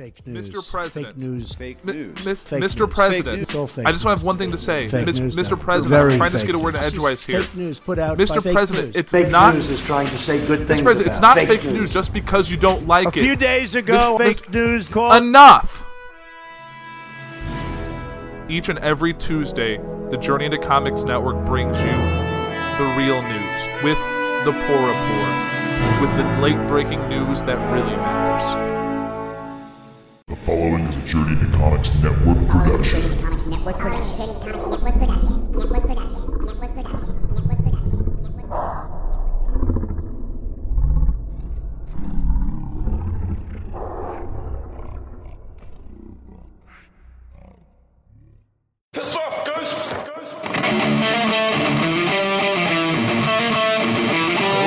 Fake news. Mr. President. Fake news. Fake Mi- news. Mis- Fake Mr. news. President, Fake news. I just want to have one thing to say. Fake Mis- news Mr. now. President, Very I'm trying to get a word news. edgewise here. Fake news put out Mr. fake President, news. it's Fake not. news is trying to say good things. Mr. President, it's not it. fake news just because you don't like it. A few it. days ago, Mis- fake mis- news called. Enough. Each and every Tuesday, the Journey into Comics Network brings you the real news with the poor report, with the late-breaking news that really matters. The following is a Journey to Comics Network production. Journey to Comics Network production. Journey to Comics Network production. Network production. Network production. Network production. Network production. Piss off, ghost!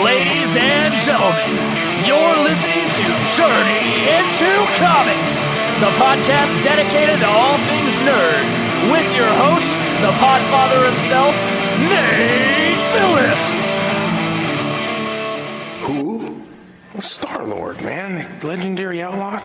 Ladies and gentlemen, you're listening to Journey into Comics, the podcast dedicated to all things nerd, with your host, the podfather himself, Nate Phillips. Who? Star Lord, man. Legendary outlaw.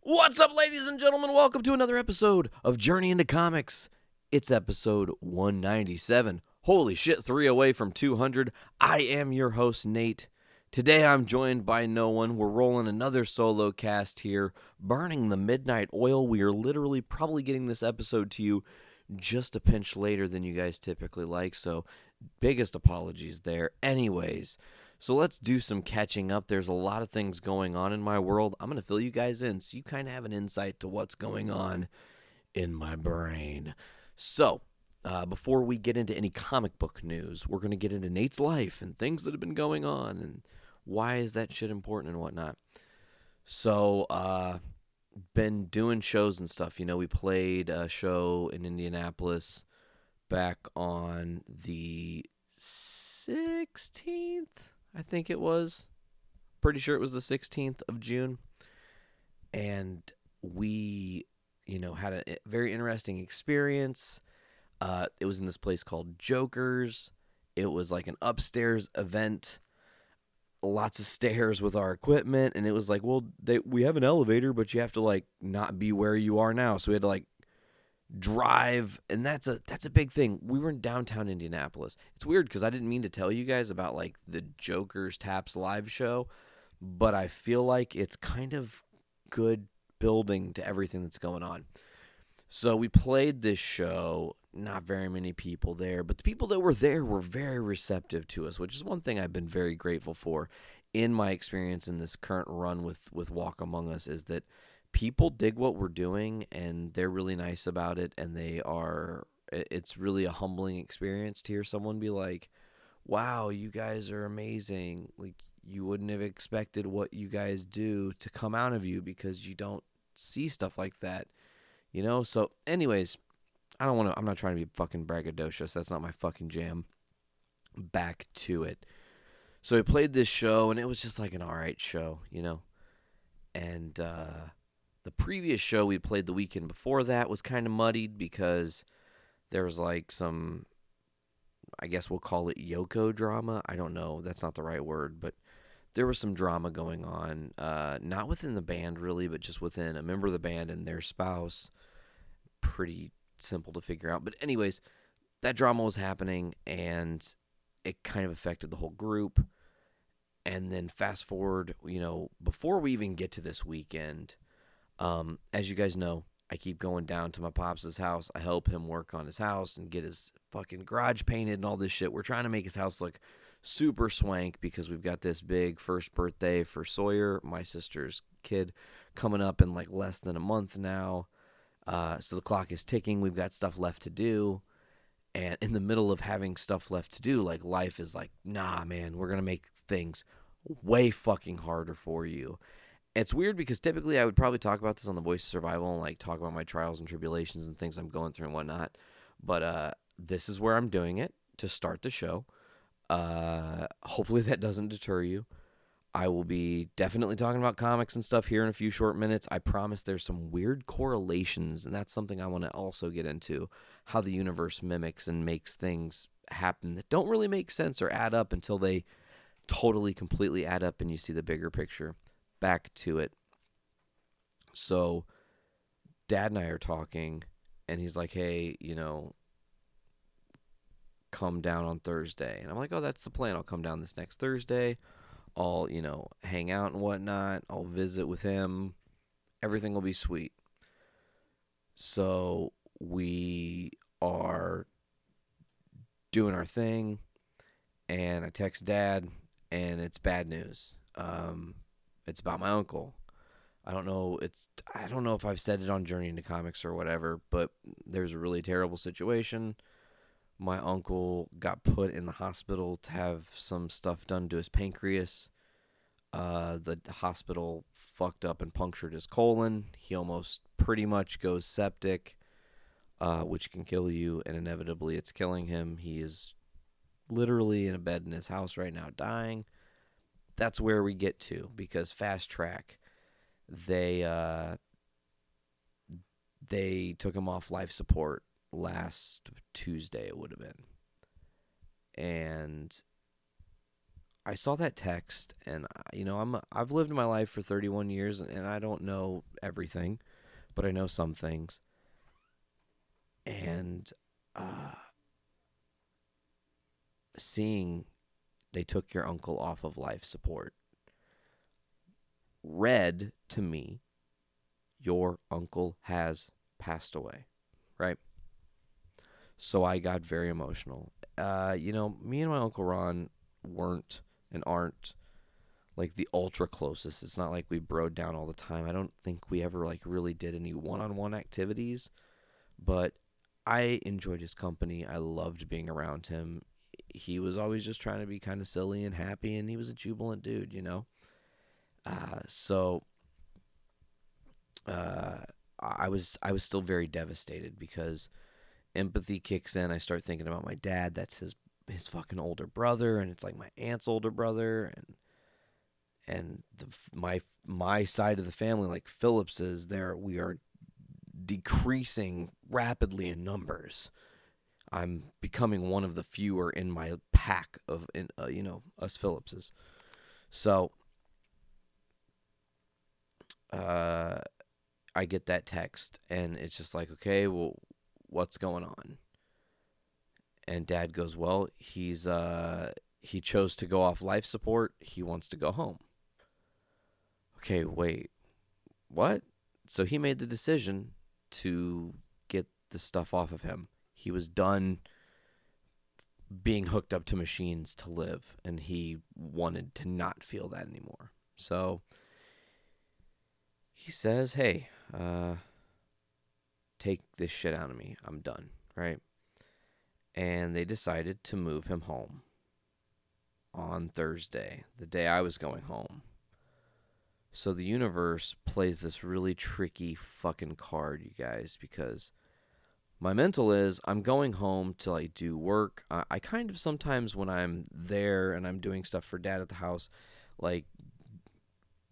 What's up, ladies and gentlemen? Welcome to another episode of Journey into Comics. It's episode 197. Holy shit, three away from 200. I am your host, Nate. Today I'm joined by no one. We're rolling another solo cast here, burning the midnight oil. We are literally probably getting this episode to you just a pinch later than you guys typically like, so biggest apologies there. Anyways, so let's do some catching up. There's a lot of things going on in my world. I'm going to fill you guys in so you kind of have an insight to what's going on in my brain. So, uh, before we get into any comic book news, we're going to get into Nate's life and things that have been going on and why is that shit important and whatnot. So, uh, been doing shows and stuff. You know, we played a show in Indianapolis back on the 16th, I think it was. Pretty sure it was the 16th of June. And we, you know, had a very interesting experience. Uh, it was in this place called Jokers. It was like an upstairs event, lots of stairs with our equipment, and it was like, well, they, we have an elevator, but you have to like not be where you are now. So we had to like drive, and that's a that's a big thing. We were in downtown Indianapolis. It's weird because I didn't mean to tell you guys about like the Jokers Taps live show, but I feel like it's kind of good building to everything that's going on. So we played this show, not very many people there, but the people that were there were very receptive to us, which is one thing I've been very grateful for in my experience in this current run with with Walk Among Us is that people dig what we're doing and they're really nice about it and they are it's really a humbling experience to hear someone be like, "Wow, you guys are amazing." Like you wouldn't have expected what you guys do to come out of you because you don't see stuff like that. You know? So anyways, I don't want to I'm not trying to be fucking braggadocious. That's not my fucking jam. Back to it. So we played this show and it was just like an alright show, you know? And uh the previous show we played the weekend before that was kind of muddied because there was like some I guess we'll call it Yoko drama. I don't know. That's not the right word, but there was some drama going on, uh, not within the band really, but just within a member of the band and their spouse. Pretty simple to figure out. But, anyways, that drama was happening and it kind of affected the whole group. And then, fast forward, you know, before we even get to this weekend, um, as you guys know, I keep going down to my pops' house. I help him work on his house and get his fucking garage painted and all this shit. We're trying to make his house look super swank because we've got this big first birthday for Sawyer, my sister's kid, coming up in like less than a month now. Uh, so the clock is ticking. We've got stuff left to do. And in the middle of having stuff left to do, like life is like, nah, man, we're going to make things way fucking harder for you. It's weird because typically I would probably talk about this on the Voice of Survival and like talk about my trials and tribulations and things I'm going through and whatnot. But uh, this is where I'm doing it to start the show. Uh, hopefully that doesn't deter you. I will be definitely talking about comics and stuff here in a few short minutes. I promise there's some weird correlations, and that's something I want to also get into how the universe mimics and makes things happen that don't really make sense or add up until they totally, completely add up and you see the bigger picture. Back to it. So dad and I are talking and he's like, "Hey, you know, come down on Thursday." And I'm like, "Oh, that's the plan. I'll come down this next Thursday. I'll, you know, hang out and whatnot. I'll visit with him. Everything will be sweet." So we are doing our thing, and I text dad, and it's bad news. Um, it's about my uncle. I don't know. It's I don't know if I've said it on Journey into Comics or whatever, but there's a really terrible situation. My uncle got put in the hospital to have some stuff done to his pancreas. Uh, the hospital fucked up and punctured his colon. He almost pretty much goes septic, uh, which can kill you, and inevitably it's killing him. He is literally in a bed in his house right now, dying. That's where we get to because fast track they uh, they took him off life support last Tuesday. It would have been, and I saw that text, and you know I'm I've lived my life for 31 years, and I don't know everything, but I know some things, and uh, seeing they took your uncle off of life support read to me, Your uncle has passed away, right? So I got very emotional. Uh, you know, me and my Uncle Ron weren't and aren't like the ultra closest. It's not like we broed down all the time. I don't think we ever like really did any one on one activities, but I enjoyed his company. I loved being around him. He was always just trying to be kind of silly and happy, and he was a jubilant dude, you know? Uh, so uh, I was I was still very devastated because empathy kicks in. I start thinking about my dad. That's his his fucking older brother, and it's like my aunt's older brother, and and the, my my side of the family, like Phillips is there. We are decreasing rapidly in numbers. I'm becoming one of the fewer in my pack of in uh, you know us Phillipses. So uh, I get that text, and it's just like, okay, well, what's going on? And Dad goes, well, he's uh, he chose to go off life support. He wants to go home. Okay, wait, what? So he made the decision to get the stuff off of him. He was done being hooked up to machines to live, and he wanted to not feel that anymore. So he says, "Hey, uh, take this shit out of me. I'm done." Right? And they decided to move him home on Thursday, the day I was going home. So the universe plays this really tricky fucking card, you guys, because my mental is I'm going home to like do work. I, I kind of sometimes when I'm there and I'm doing stuff for dad at the house, like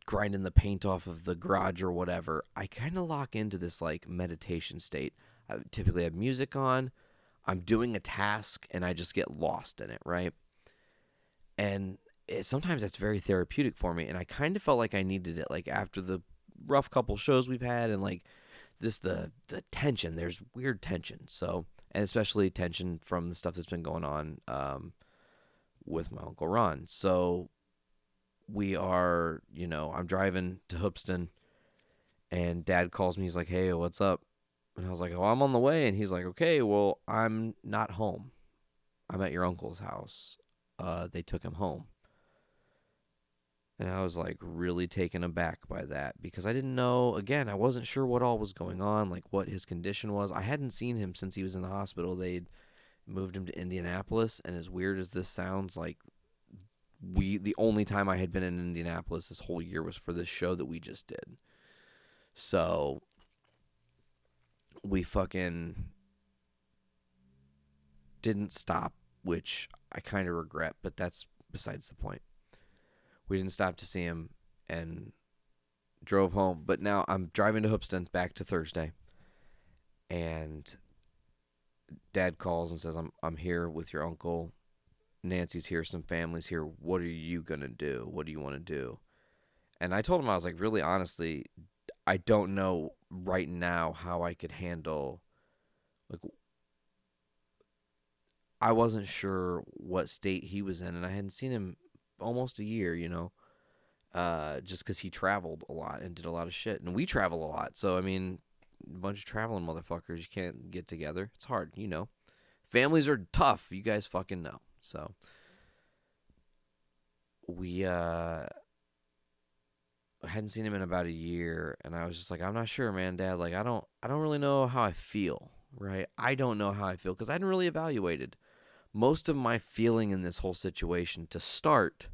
grinding the paint off of the garage or whatever, I kind of lock into this like meditation state. I typically have music on. I'm doing a task and I just get lost in it, right? And it, sometimes that's very therapeutic for me. And I kind of felt like I needed it, like after the rough couple shows we've had, and like this the the tension. There's weird tension. So and especially tension from the stuff that's been going on um, with my uncle Ron. So we are, you know, I'm driving to Hoopeston and dad calls me. He's like, hey, what's up? And I was like, oh, I'm on the way. And he's like, okay, well, I'm not home. I'm at your uncle's house. Uh, they took him home. And I was like really taken aback by that because I didn't know, again, I wasn't sure what all was going on, like what his condition was. I hadn't seen him since he was in the hospital. They'd moved him to Indianapolis. And as weird as this sounds, like we the only time I had been in Indianapolis this whole year was for this show that we just did. So we fucking didn't stop, which I kind of regret, but that's besides the point. We didn't stop to see him and drove home, but now I'm driving to Hoopeston back to Thursday. And dad calls and says I'm I'm here with your uncle Nancy's here, some families here. What are you to do? What do you want to do? And I told him, I was like, really honestly, I don't know right now how I could handle like I wasn't sure what state he was in and I hadn't seen him almost a year, you know. Uh just cuz he traveled a lot and did a lot of shit and we travel a lot. So I mean, a bunch of traveling motherfuckers, you can't get together. It's hard, you know. Families are tough, you guys fucking know. So we uh hadn't seen him in about a year and I was just like I'm not sure man dad. Like I don't I don't really know how I feel right? I don't know how I feel cuz I hadn't really evaluated. Most of my feeling in this whole situation to start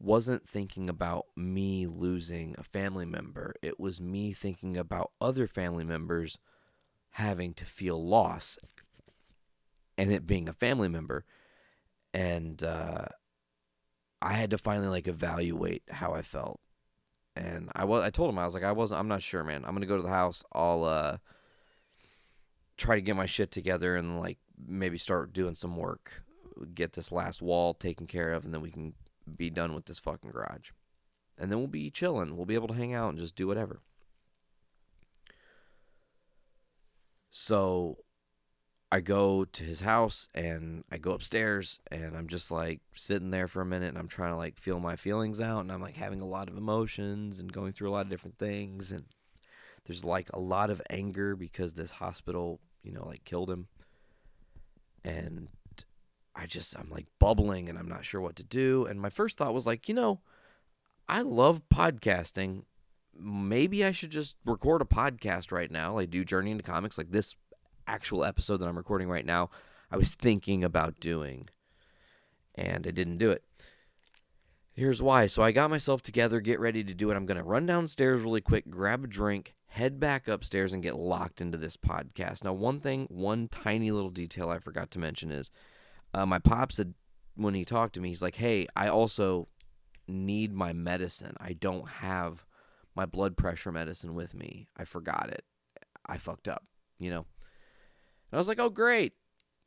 wasn't thinking about me losing a family member. It was me thinking about other family members having to feel loss and it being a family member and uh I had to finally like evaluate how I felt. And I was I told him I was like I wasn't I'm not sure man. I'm gonna go to the house. I'll uh try to get my shit together and like maybe start doing some work. Get this last wall taken care of and then we can be done with this fucking garage. And then we'll be chilling. We'll be able to hang out and just do whatever. So I go to his house and I go upstairs and I'm just like sitting there for a minute and I'm trying to like feel my feelings out and I'm like having a lot of emotions and going through a lot of different things and there's like a lot of anger because this hospital, you know, like killed him. And I just I'm like bubbling and I'm not sure what to do and my first thought was like, you know, I love podcasting. Maybe I should just record a podcast right now, like do Journey into Comics like this actual episode that I'm recording right now, I was thinking about doing. And I didn't do it. Here's why. So I got myself together, get ready to do it. I'm going to run downstairs really quick, grab a drink, head back upstairs, and get locked into this podcast. Now, one thing, one tiny little detail I forgot to mention is uh, my pop said when he talked to me, he's like, hey, I also need my medicine. I don't have my blood pressure medicine with me. I forgot it. I fucked up, you know? And I was like, oh, great.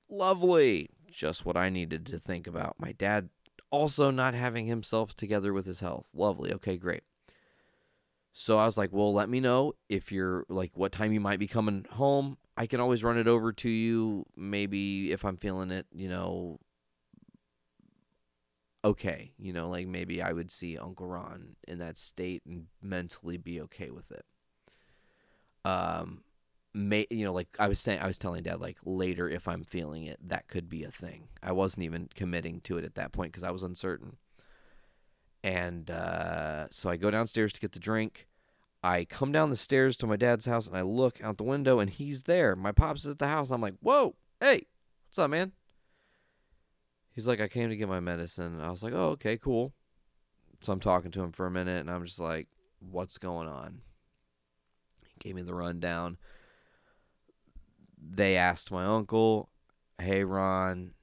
Lovely. Just what I needed to think about. My dad also not having himself together with his health. Lovely. Okay, great. So I was like, well, let me know if you're like what time you might be coming home. I can always run it over to you. Maybe if I'm feeling it, you know, okay. You know, like maybe I would see Uncle Ron in that state and mentally be okay with it. Um, may you know like i was saying i was telling dad like later if i'm feeling it that could be a thing. I wasn't even committing to it at that point because i was uncertain. And uh, so i go downstairs to get the drink. I come down the stairs to my dad's house and i look out the window and he's there. My pops is at the house. I'm like whoa hey what's up man? He's like i came to get my medicine. I was like oh okay cool. So i'm talking to him for a minute and i'm just like what's going on? He gave me the rundown they asked my uncle, "Hey Ron,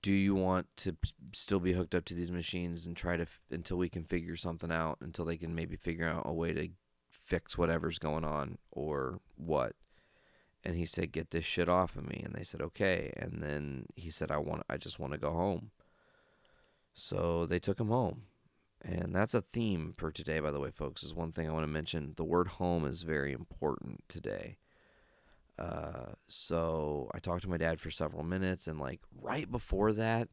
do you want to still be hooked up to these machines and try to f- until we can figure something out until they can maybe figure out a way to fix whatever's going on or what?" And he said, "Get this shit off of me." And they said, "Okay." And then he said, "I want I just want to go home." So they took him home. And that's a theme for today, by the way, folks. Is one thing I want to mention. The word home is very important today. Uh, so I talked to my dad for several minutes, and like right before that,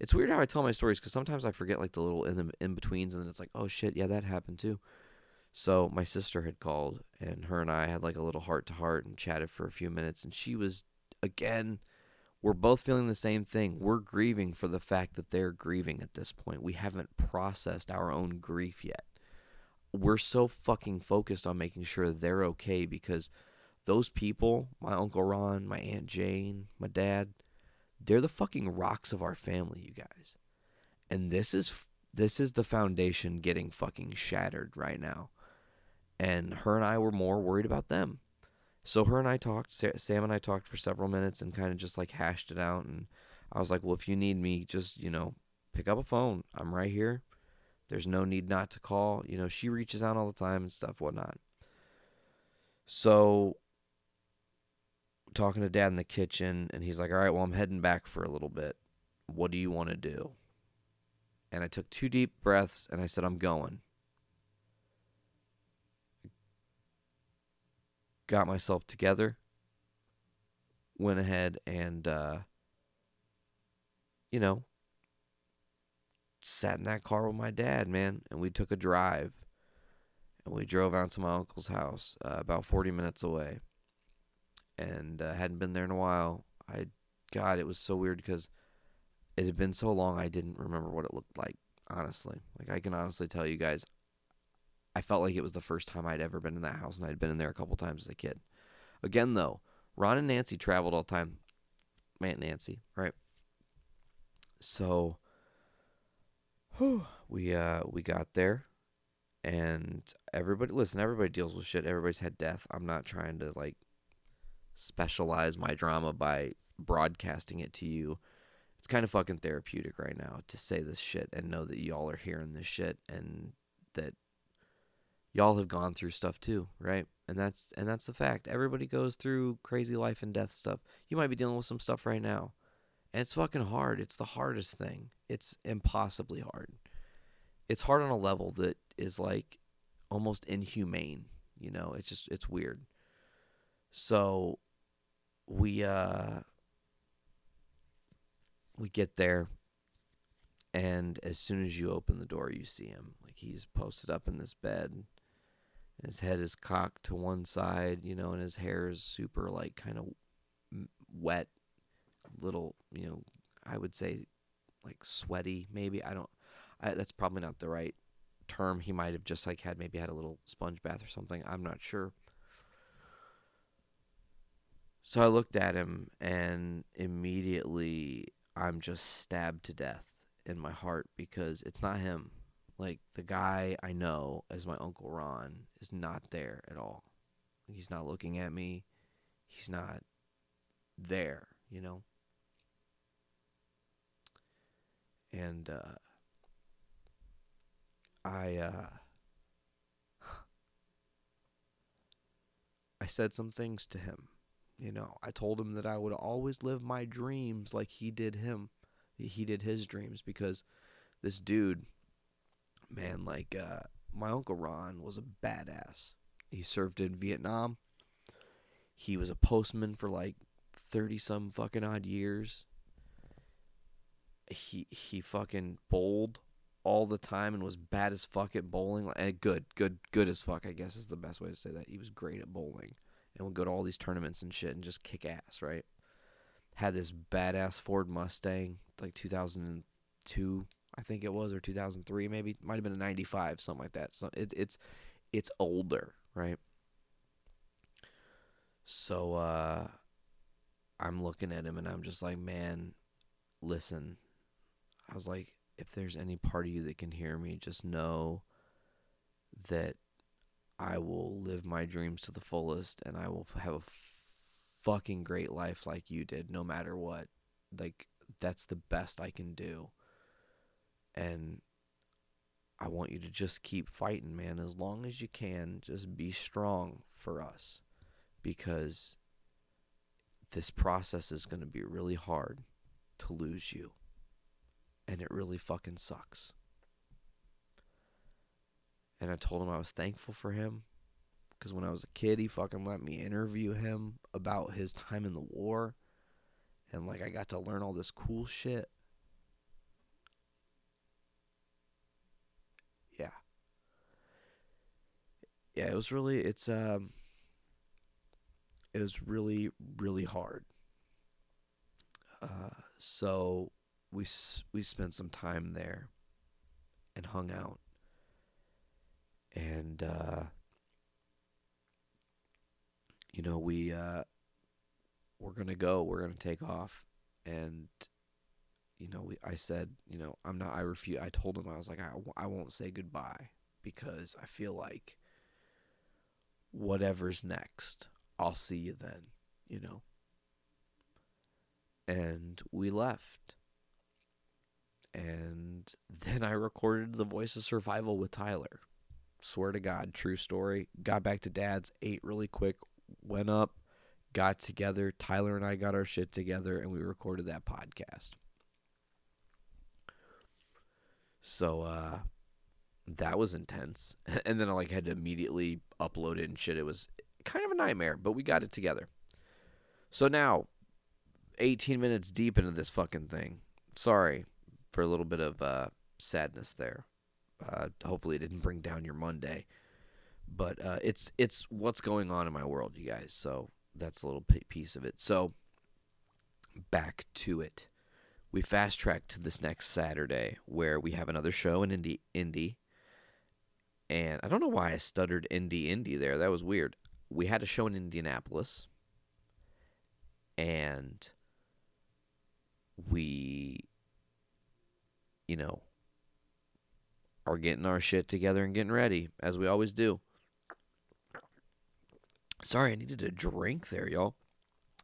it's weird how I tell my stories because sometimes I forget like the little in the in betweens, and then it's like, oh shit, yeah, that happened too. So my sister had called, and her and I had like a little heart to heart and chatted for a few minutes, and she was again. We're both feeling the same thing. We're grieving for the fact that they're grieving at this point. We haven't processed our own grief yet. We're so fucking focused on making sure they're okay because those people, my Uncle Ron, my Aunt Jane, my dad, they're the fucking rocks of our family, you guys. And this is this is the foundation getting fucking shattered right now. And her and I were more worried about them. So her and I talked, Sam and I talked for several minutes and kind of just like hashed it out and I was like, "Well, if you need me, just, you know, pick up a phone. I'm right here. There's no need not to call. You know, she reaches out all the time and stuff, whatnot. So talking to dad in the kitchen and he's like, All right, well, I'm heading back for a little bit. What do you want to do? And I took two deep breaths and I said, I'm going. got myself together, went ahead and, uh, you know, sat in that car with my dad, man, and we took a drive. And we drove out to my uncle's house, uh, about 40 minutes away. And uh, hadn't been there in a while. I, God, it was so weird because it had been so long I didn't remember what it looked like, honestly. Like, I can honestly tell you guys, I felt like it was the first time I'd ever been in that house, and I'd been in there a couple times as a kid. Again, though, Ron and Nancy traveled all the time. Aunt Nancy, right? So we uh we got there and everybody listen, everybody deals with shit. Everybody's had death. I'm not trying to like specialize my drama by broadcasting it to you. It's kind of fucking therapeutic right now to say this shit and know that y'all are hearing this shit and that y'all have gone through stuff too, right? And that's and that's the fact. Everybody goes through crazy life and death stuff. You might be dealing with some stuff right now. And it's fucking hard. It's the hardest thing. It's impossibly hard. It's hard on a level that is like almost inhumane, you know? It's just it's weird. So we uh we get there and as soon as you open the door you see him. Like he's posted up in this bed and his head is cocked to one side you know and his hair is super like kind of wet little you know i would say like sweaty maybe. I don't I, that's probably not the right term. He might have just like had maybe had a little sponge bath or something. I'm not sure so i looked at him and immediately i'm just stabbed to death in my heart because it's not him. Like the guy i know as my uncle ron is not there at all. He's not looking at me. He's not there you know? And uh, I uh, I said some things to him. You know, I told him that I would always live my dreams like he did him. He did his dreams because this dude, man, like uh, my uncle Ron was a badass. He served in Vietnam. He was a postman for like thirty some fucking odd years he he fucking bowled all the time and was bad as fuck at bowling and good good good as fuck I guess is the best way to say that he was great at bowling and would go to all these tournaments and shit and just kick ass right? Had this badass Ford Mustang like 2002 I think it was or 2003 maybe. Might have been a 95 something like that. So it, it's it's older right? So uh I'm looking at him and I'm just like man listen. I was like, if there's any part of you that can hear me, just know that I will live my dreams to the fullest and I will have a f- fucking great life like you did, no matter what. Like, that's the best I can do. And I want you to just keep fighting, man, as long as you can. Just be strong for us because this process is going to be really hard to lose you and it really fucking sucks. And I told him I was thankful for him because when I was a kid, he fucking let me interview him about his time in the war. And like, I got to learn all this cool shit. Yeah. Yeah, it was really, it's, um, it was really, really hard. Uh, so we we spent some time there and hung out and uh, you know we uh, we're gonna go we're gonna take off. And you know we I said you know I'm not I refuse I told him I was like I, I won't say goodbye because I feel like whatever's next I'll see you then you know? And we left. And then I recorded the voice of survival with Tyler. Swear to God, true story. Got back to dad's, ate really quick, went up, got together. Tyler and I got our shit together, and we recorded that podcast. So uh, that was intense, and then I like had to immediately upload it and shit. It was kind of a nightmare, but we got it together. So now, 18 minutes deep into this fucking thing. Sorry for a little bit of uh, sadness there. Uh, hopefully, it didn't bring down your Monday, but uh, it's it's what's going on in my world, you guys. So that's a little pi- piece of it. So back to it. We fast track to this next Saturday where we have another show in Indy, Indy. And I don't know why I stuttered Indy, Indy there. That was weird. We had a show in Indianapolis. And we, you know, are getting our shit together and getting ready, as we always do. Sorry, I needed a drink there, y'all.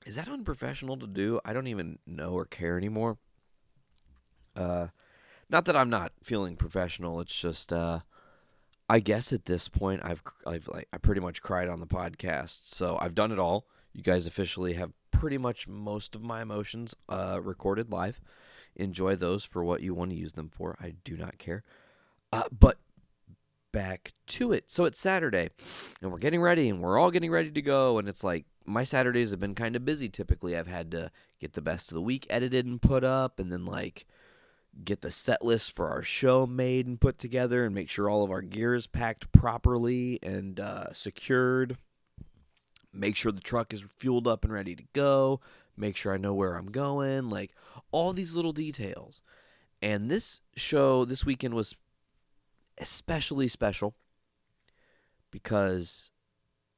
Is that unprofessional to do? I don't even know or care anymore. Uh, not that I'm not feeling professional. It's just, uh, I guess at this point, I've I've like I pretty much cried on the podcast, so I've done it all. You guys officially have pretty much most of my emotions uh, recorded live. Enjoy those for what you want to use them for. I do not care. Uh, but back to it. So it's Saturday, and we're getting ready, and we're all getting ready to go. And it's like my Saturdays have been kind of busy. Typically, I've had to get the best of the week edited and put up, and then like get the set list for our show made and put together, and make sure all of our gear is packed properly and uh, secured. Make sure the truck is fueled up and ready to go. Make sure I know where I'm going. Like all these little details. And this show this weekend was especially special because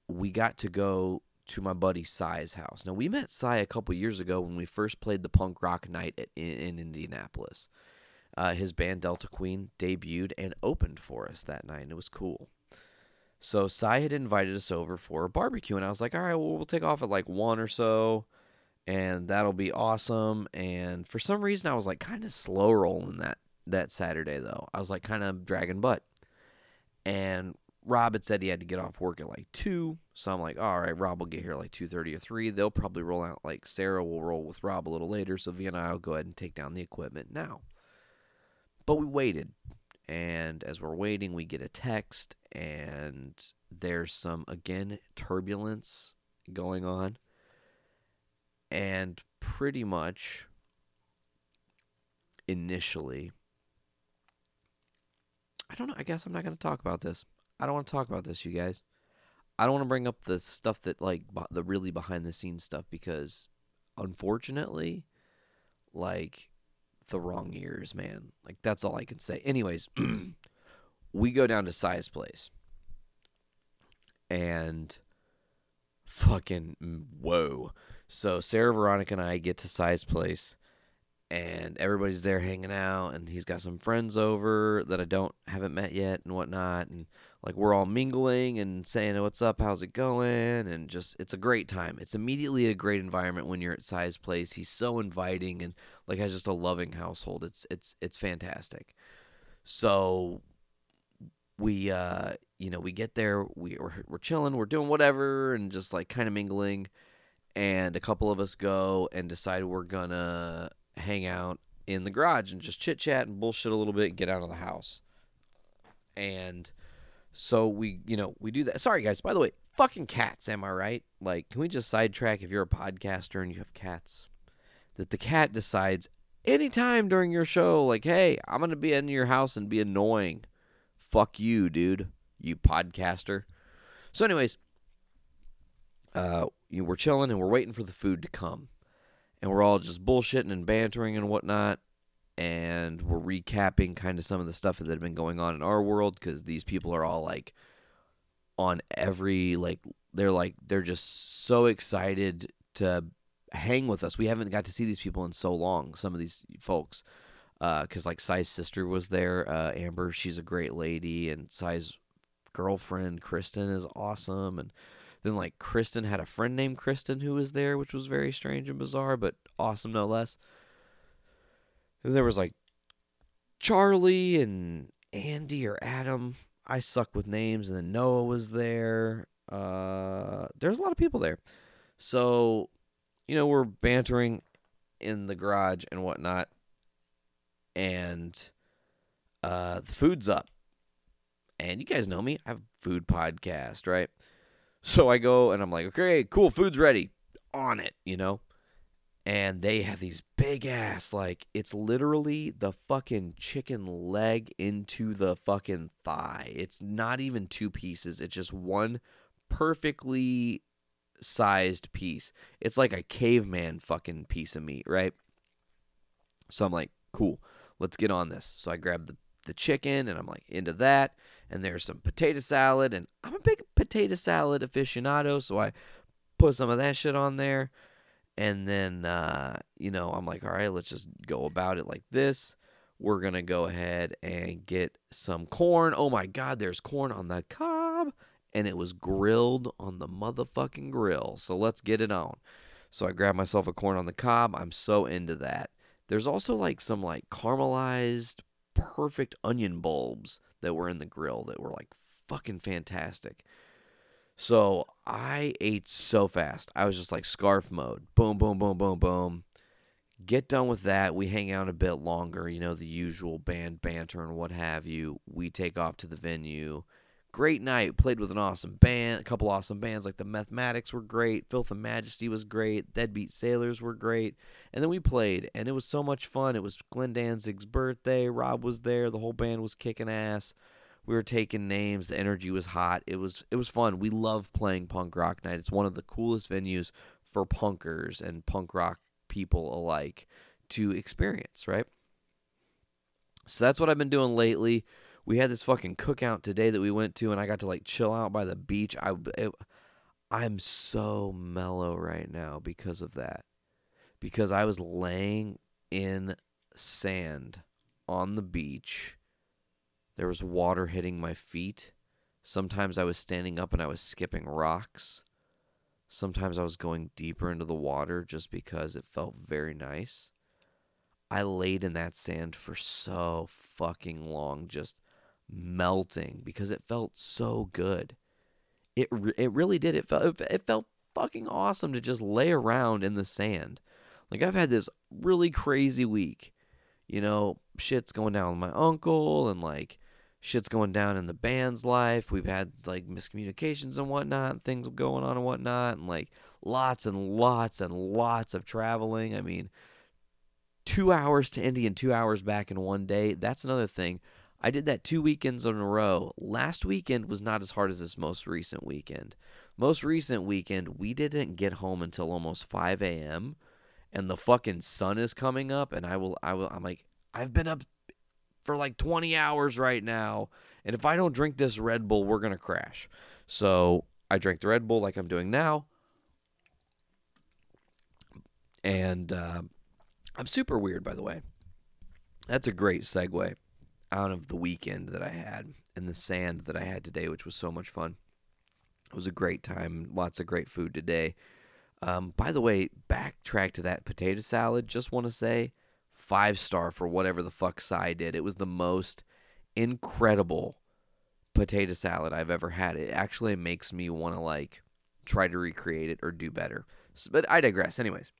we got to go to my buddy Sai's house. Now we met Sai a couple years ago when we first played the punk rock night at, in, in Indianapolis. Uh, his band Delta Queen debuted and opened for us that night, and it was cool. So Sai had invited us over for a barbecue, and I was like, "All right, well, we'll take off at like one or so, and that'll be awesome." And for some reason, I was like kind of slow rolling that that Saturday though. I was like kind of dragging butt. And Rob had said he had to get off work at like two, so I'm like, all right, Rob will get here like two thirty or three. They'll probably roll out like Sarah will roll with Rob a little later, so V and I will go ahead and take down the equipment now. But we waited, and as we're waiting, we get a text, and there's some again turbulence going on, and pretty much initially I don't know. I guess I'm not going to talk about this. I don't want to talk about this, you guys. I don't want to bring up the stuff that like the really behind the scenes stuff because unfortunately like the wrong ears, man. Like that's all I can say. Anyways, we go down to Sai's place. And fucking mm, whoa. So Sarah Veronica and I get to Sai's place and everybody's there hanging out and he's got some friends over that I don't haven't met yet and whatnot and like we're all mingling and saying what's up? How's it going? and just it's a great time. It's immediately a great environment when you're at Sai's place. He's so inviting and like has just a loving household. It's it's it's fantastic. So we uh you know we get there we we're, we're chilling we're doing whatever and just like kind of mingling and a couple of us go and decide we're gonna hang out in the garage and just chit chat and bullshit a little bit and get out of the house. And so we, you know, we do that. Sorry guys, by the way, fucking cats, am I right? Like, can we just sidetrack if you're a podcaster and you have cats? That the cat decides anytime during your show, like, hey, I'm gonna be in your house and be annoying. Fuck you, dude. You podcaster. So, anyways, uh, you we're chilling and we're waiting for the food to come and we're all just bullshitting and bantering and whatnot. And we're recapping kind of some of the stuff that had been going on in our world because these people are all like on every like they're like they're just so excited to hang with us. We haven't got to see these people in so long. Some of these folks, because like Sai's sister was there, uh, Amber. She's a great lady, and Sai's girlfriend Kristen is awesome, and then like Kristen had a friend named Kristen who was there, which was very strange and bizarre, but awesome no less. And there was like Charlie and Andy or Adam. I suck with names, and then Noah was there. Uh, there's a lot of people there, so you know we're bantering in the garage and whatnot, and uh, the food's up. And you guys know me. I have a food podcast, right? So I go and I'm like, okay, cool, food's ready. On it, you know? And they have these big ass, like, it's literally the fucking chicken leg into the fucking thigh. It's not even two pieces, it's just one perfectly sized piece. It's like a caveman fucking piece of meat, right? So I'm like, cool, let's get on this. So I grab the, the chicken and I'm like into that. And there's some potato salad. And I'm a big potato salad aficionado. So I put some of that shit on there. And then, uh, you know, I'm like, all right, let's just go about it like this. We're going to go ahead and get some corn. Oh my God, there's corn on the cob. And it was grilled on the motherfucking grill. So let's get it on. So I grabbed myself a corn on the cob. I'm so into that. There's also like some like caramelized perfect onion bulbs that were in the grill that were like fucking fantastic. So I ate so fast. I was just like scarf mode. Boom, boom, boom, boom, boom. Get done with that. We hang out a bit longer, you know, the usual band banter and what have you. We take off to the venue. Great night. Played with an awesome band. A couple awesome bands like the Mathematics were great. Filth and Majesty was great. Deadbeat Sailors were great. And then we played, and it was so much fun. It was Glenn Danzig's birthday. Rob was there. The whole band was kicking ass. We were taking names. The energy was hot. It was it was fun. We love playing punk rock night. It's one of the coolest venues for punkers and punk rock people alike to experience, right? So that's what I've been doing lately. We had this fucking cookout today that we went to, and I got to like chill out by the beach. I, it, I'm so mellow right now because of that. Because I was laying in sand on the beach. There was water hitting my feet. Sometimes I was standing up and I was skipping rocks. Sometimes I was going deeper into the water just because it felt very nice. I laid in that sand for so fucking long, just melting because it felt so good. It it really did. It felt it felt fucking awesome to just lay around in the sand. Like I've had this really crazy week. You know, shit's going down with my uncle and like shit's going down in the band's life. We've had like miscommunications and whatnot, and things going on and whatnot, and like lots and lots and lots of traveling. I mean, two hours to Indy and two hours back in one day. That's another thing. I did that two weekends in a row. Last weekend was not as hard as this most recent weekend. Most recent weekend, we didn't get home until almost 5 a.m. and the fucking sun is coming up, and I will, I will, I'm like, I've been up for like 20 hours right now, and if I don't drink this Red Bull, we're gonna crash. So I drank the Red Bull like I'm doing now, and uh, I'm super weird, by the way. That's a great segue out of the weekend that I had and the sand that I had today, which was so much fun. It was a great time. Lots of great food today. Um, by the way, backtrack to that potato salad. Just want to say five star for whatever the fuck Sai did. It was the most incredible potato salad I've ever had. It actually makes me want to like try to recreate it or do better. S- But I digress. Anyways,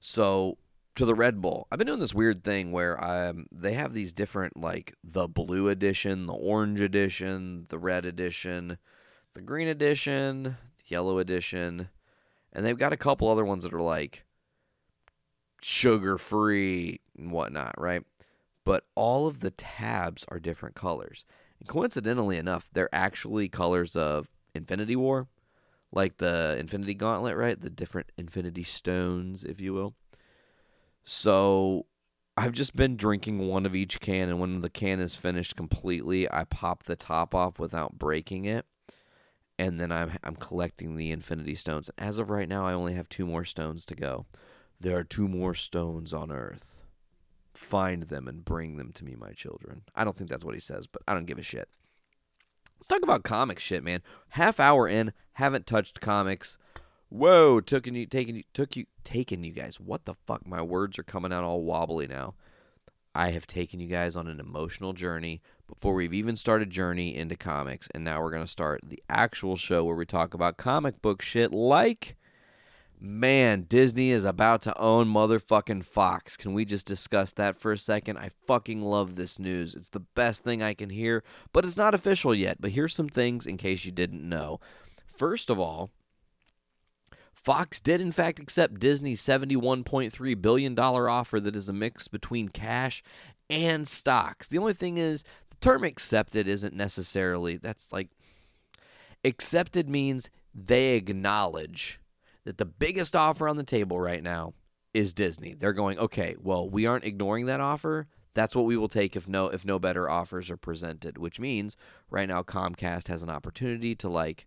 so to the Red Bull. I've been doing this weird thing where um, they have these different like the blue edition, the orange edition, the red edition, the green edition, the yellow edition, and they've got a couple other ones that are like sugar free and whatnot, right? But all of the tabs are different colors. And coincidentally enough, they're actually colors of Infinity War, like the Infinity Gauntlet, right? The different Infinity Stones, if you will. So I've just been drinking one of each can, and when the can is finished completely, I pop the top off without breaking it, and then I'm I'm collecting the Infinity Stones. As of right now, I only have two more stones to go. There are two more stones on Earth. Find them and bring them to me, my children. I don't think that's what he says, but I don't give a shit. Let's talk about comic shit, man. Half hour in, haven't touched comics. Whoa, taking you, taking you, took you, taking you guys. What the fuck? My words are coming out all wobbly now. I have taken you guys on an emotional journey before we've even started journey into comics, and now we're gonna start the actual show where we talk about comic book shit like. Man, Disney is about to own motherfucking Fox. Can we just discuss that for a second? I fucking love this news. It's the best thing I can hear, but it's not official yet. But here's some things in case you didn't know. First of all, Fox did in fact accept Disney's $71.3 billion offer that is a mix between cash and stocks. The only thing is, the term accepted isn't necessarily, that's like, accepted means they acknowledge that the biggest offer on the table right now is Disney. They're going, okay, well, we aren't ignoring that offer. That's what we will take if no if no better offers are presented, which means right now Comcast has an opportunity to like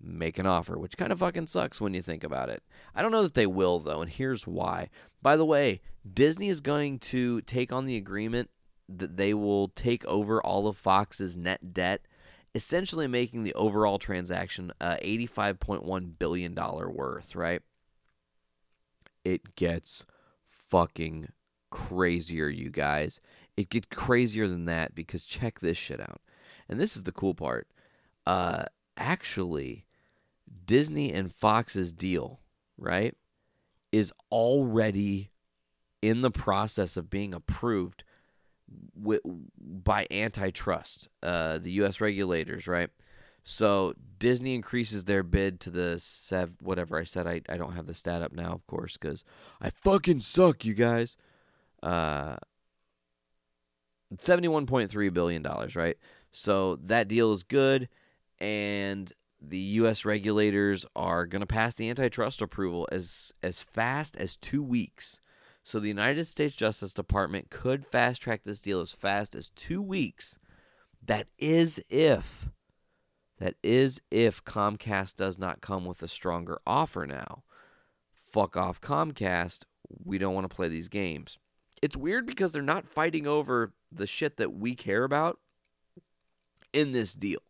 make an offer, which kind of fucking sucks when you think about it. I don't know that they will though, and here's why. By the way, Disney is going to take on the agreement that they will take over all of Fox's net debt, essentially making the overall transaction uh, $85.1 billion worth, right? It gets fucking crazier, you guys. It gets crazier than that because check this shit out. And this is the cool part. Uh, actually, Disney and Fox's deal, right, is already in the process of being approved wi- by antitrust, uh, the U.S. regulators, right? So Disney increases their bid to the sev whatever I said. I, I don't have the stat up now, of course, because I fucking suck, you guys. Uh, seventy-one point three billion dollars, right? So that deal is good, and the U.S. regulators are going to pass the antitrust approval as as fast as two weeks. So the United States Justice Department could fast track this deal as fast as two weeks. That is if that is if Comcast does not come with a stronger offer now. Fuck off Comcast. We don't want to play these games. It's weird because they're not fighting over the shit that we care about in this deal.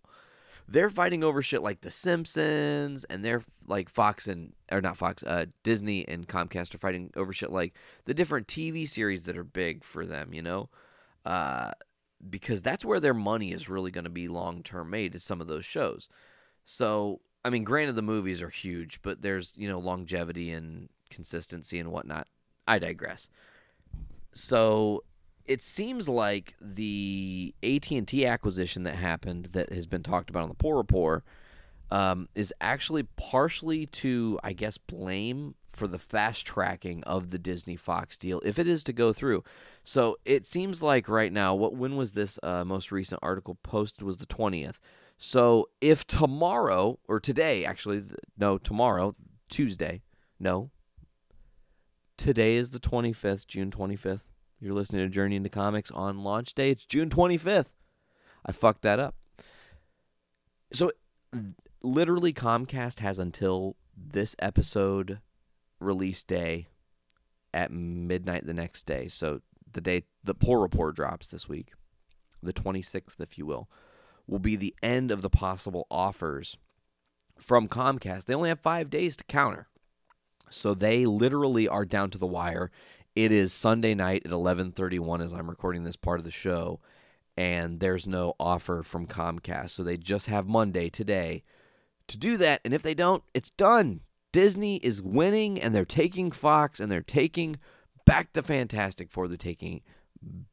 They're fighting over shit like The Simpsons, and they're like Fox and or not Fox, uh, Disney and Comcast are fighting over shit like the different TV series that are big for them. You know, uh, because that's where their money is really going to be long term made is some of those shows. So, I mean, granted, the movies are huge, but there's you know longevity and consistency and whatnot. I digress. So it seems like the AT&T acquisition that happened that has been talked about on the Poor Report um, is actually partially to, I guess, blame for the fast tracking of the Disney Fox deal, if it is to go through. So it seems like right now, what when was this uh, most recent article posted? Was the twentieth. So if tomorrow or today, actually, no, tomorrow, Tuesday, no, today is the twenty fifth, June twenty fifth. You're listening to Journey into Comics on launch day. It's June 25th. I fucked that up. So, literally, Comcast has until this episode release day at midnight the next day. So, the day the poor report drops this week, the 26th, if you will, will be the end of the possible offers from Comcast. They only have five days to counter. So, they literally are down to the wire it is Sunday night at 11:31 as I'm recording this part of the show and there's no offer from Comcast. So they just have Monday today to do that and if they don't, it's done. Disney is winning and they're taking Fox and they're taking back the Fantastic Four, they're taking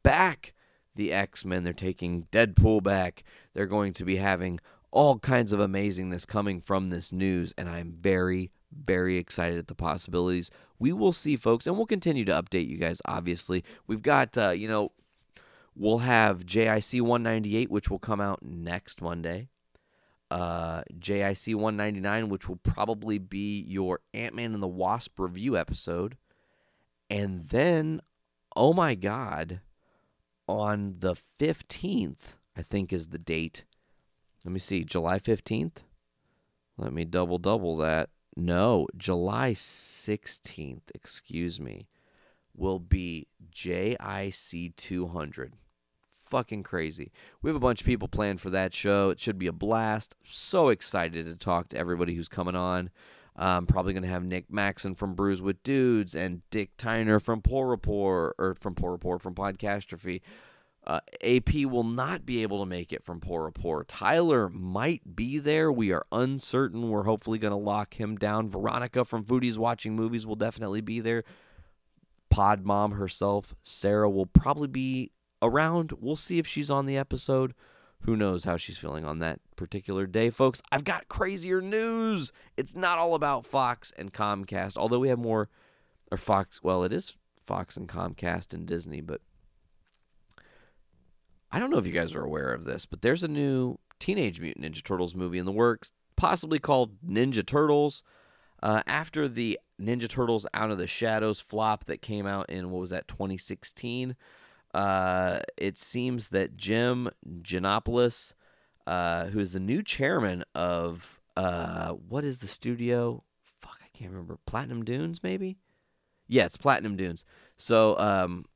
back the X-Men, they're taking Deadpool back. They're going to be having all kinds of amazingness coming from this news and I'm very very excited at the possibilities. We will see, folks, and we'll continue to update you guys. Obviously, we've got uh, you know, we'll have JIC 198, which will come out next Monday. Uh, JIC 199, which will probably be your Ant Man and the Wasp review episode, and then, oh my God, on the 15th, I think is the date. Let me see, July 15th. Let me double double that. No, July 16th, excuse me, will be JIC 200. Fucking crazy. We have a bunch of people planned for that show. It should be a blast. So excited to talk to everybody who's coming on. I'm probably going to have Nick Maxon from Brews with Dudes and Dick Tyner from Poor Report, or from Poor Report, from Podcastrophe. Uh, AP will not be able to make it from Poor Report. Tyler might be there. We are uncertain. We're hopefully going to lock him down. Veronica from Foodies Watching Movies will definitely be there. Pod Mom herself, Sarah, will probably be around. We'll see if she's on the episode. who knows how she's feeling on that particular day, folks? I've got crazier news. It's not all about Fox and Comcast, although we have more, or Fox. Well, it is Fox and Comcast and Disney, but I don't know if you guys are aware of this, but there's a new Teenage Mutant Ninja Turtles movie in the works, possibly called Ninja Turtles. Uh, after the Ninja Turtles Out of the Shadows flop that came out in, what was that, 2016, uh, it seems that Jim Gianopulos, uh, who is the new chairman of, uh, what is the studio? Fuck, I can't remember. Platinum Dunes, maybe? Yeah, it's Platinum Dunes. So, um,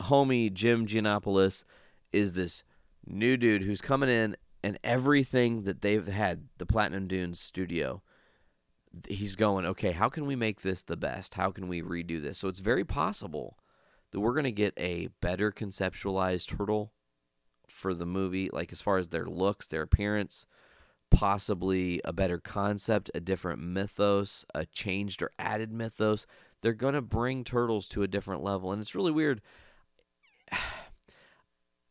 homie Jim Gianopulos is this new dude who's coming in, and everything that they've had, the Platinum Dunes studio, he's going, okay, how can we make this the best? How can we redo this? So it's very possible that we're going to get a better conceptualized turtle for the movie, like as far as their looks, their appearance, possibly a better concept, a different mythos, a changed or added mythos. They're going to bring turtles to a different level. And it's really weird.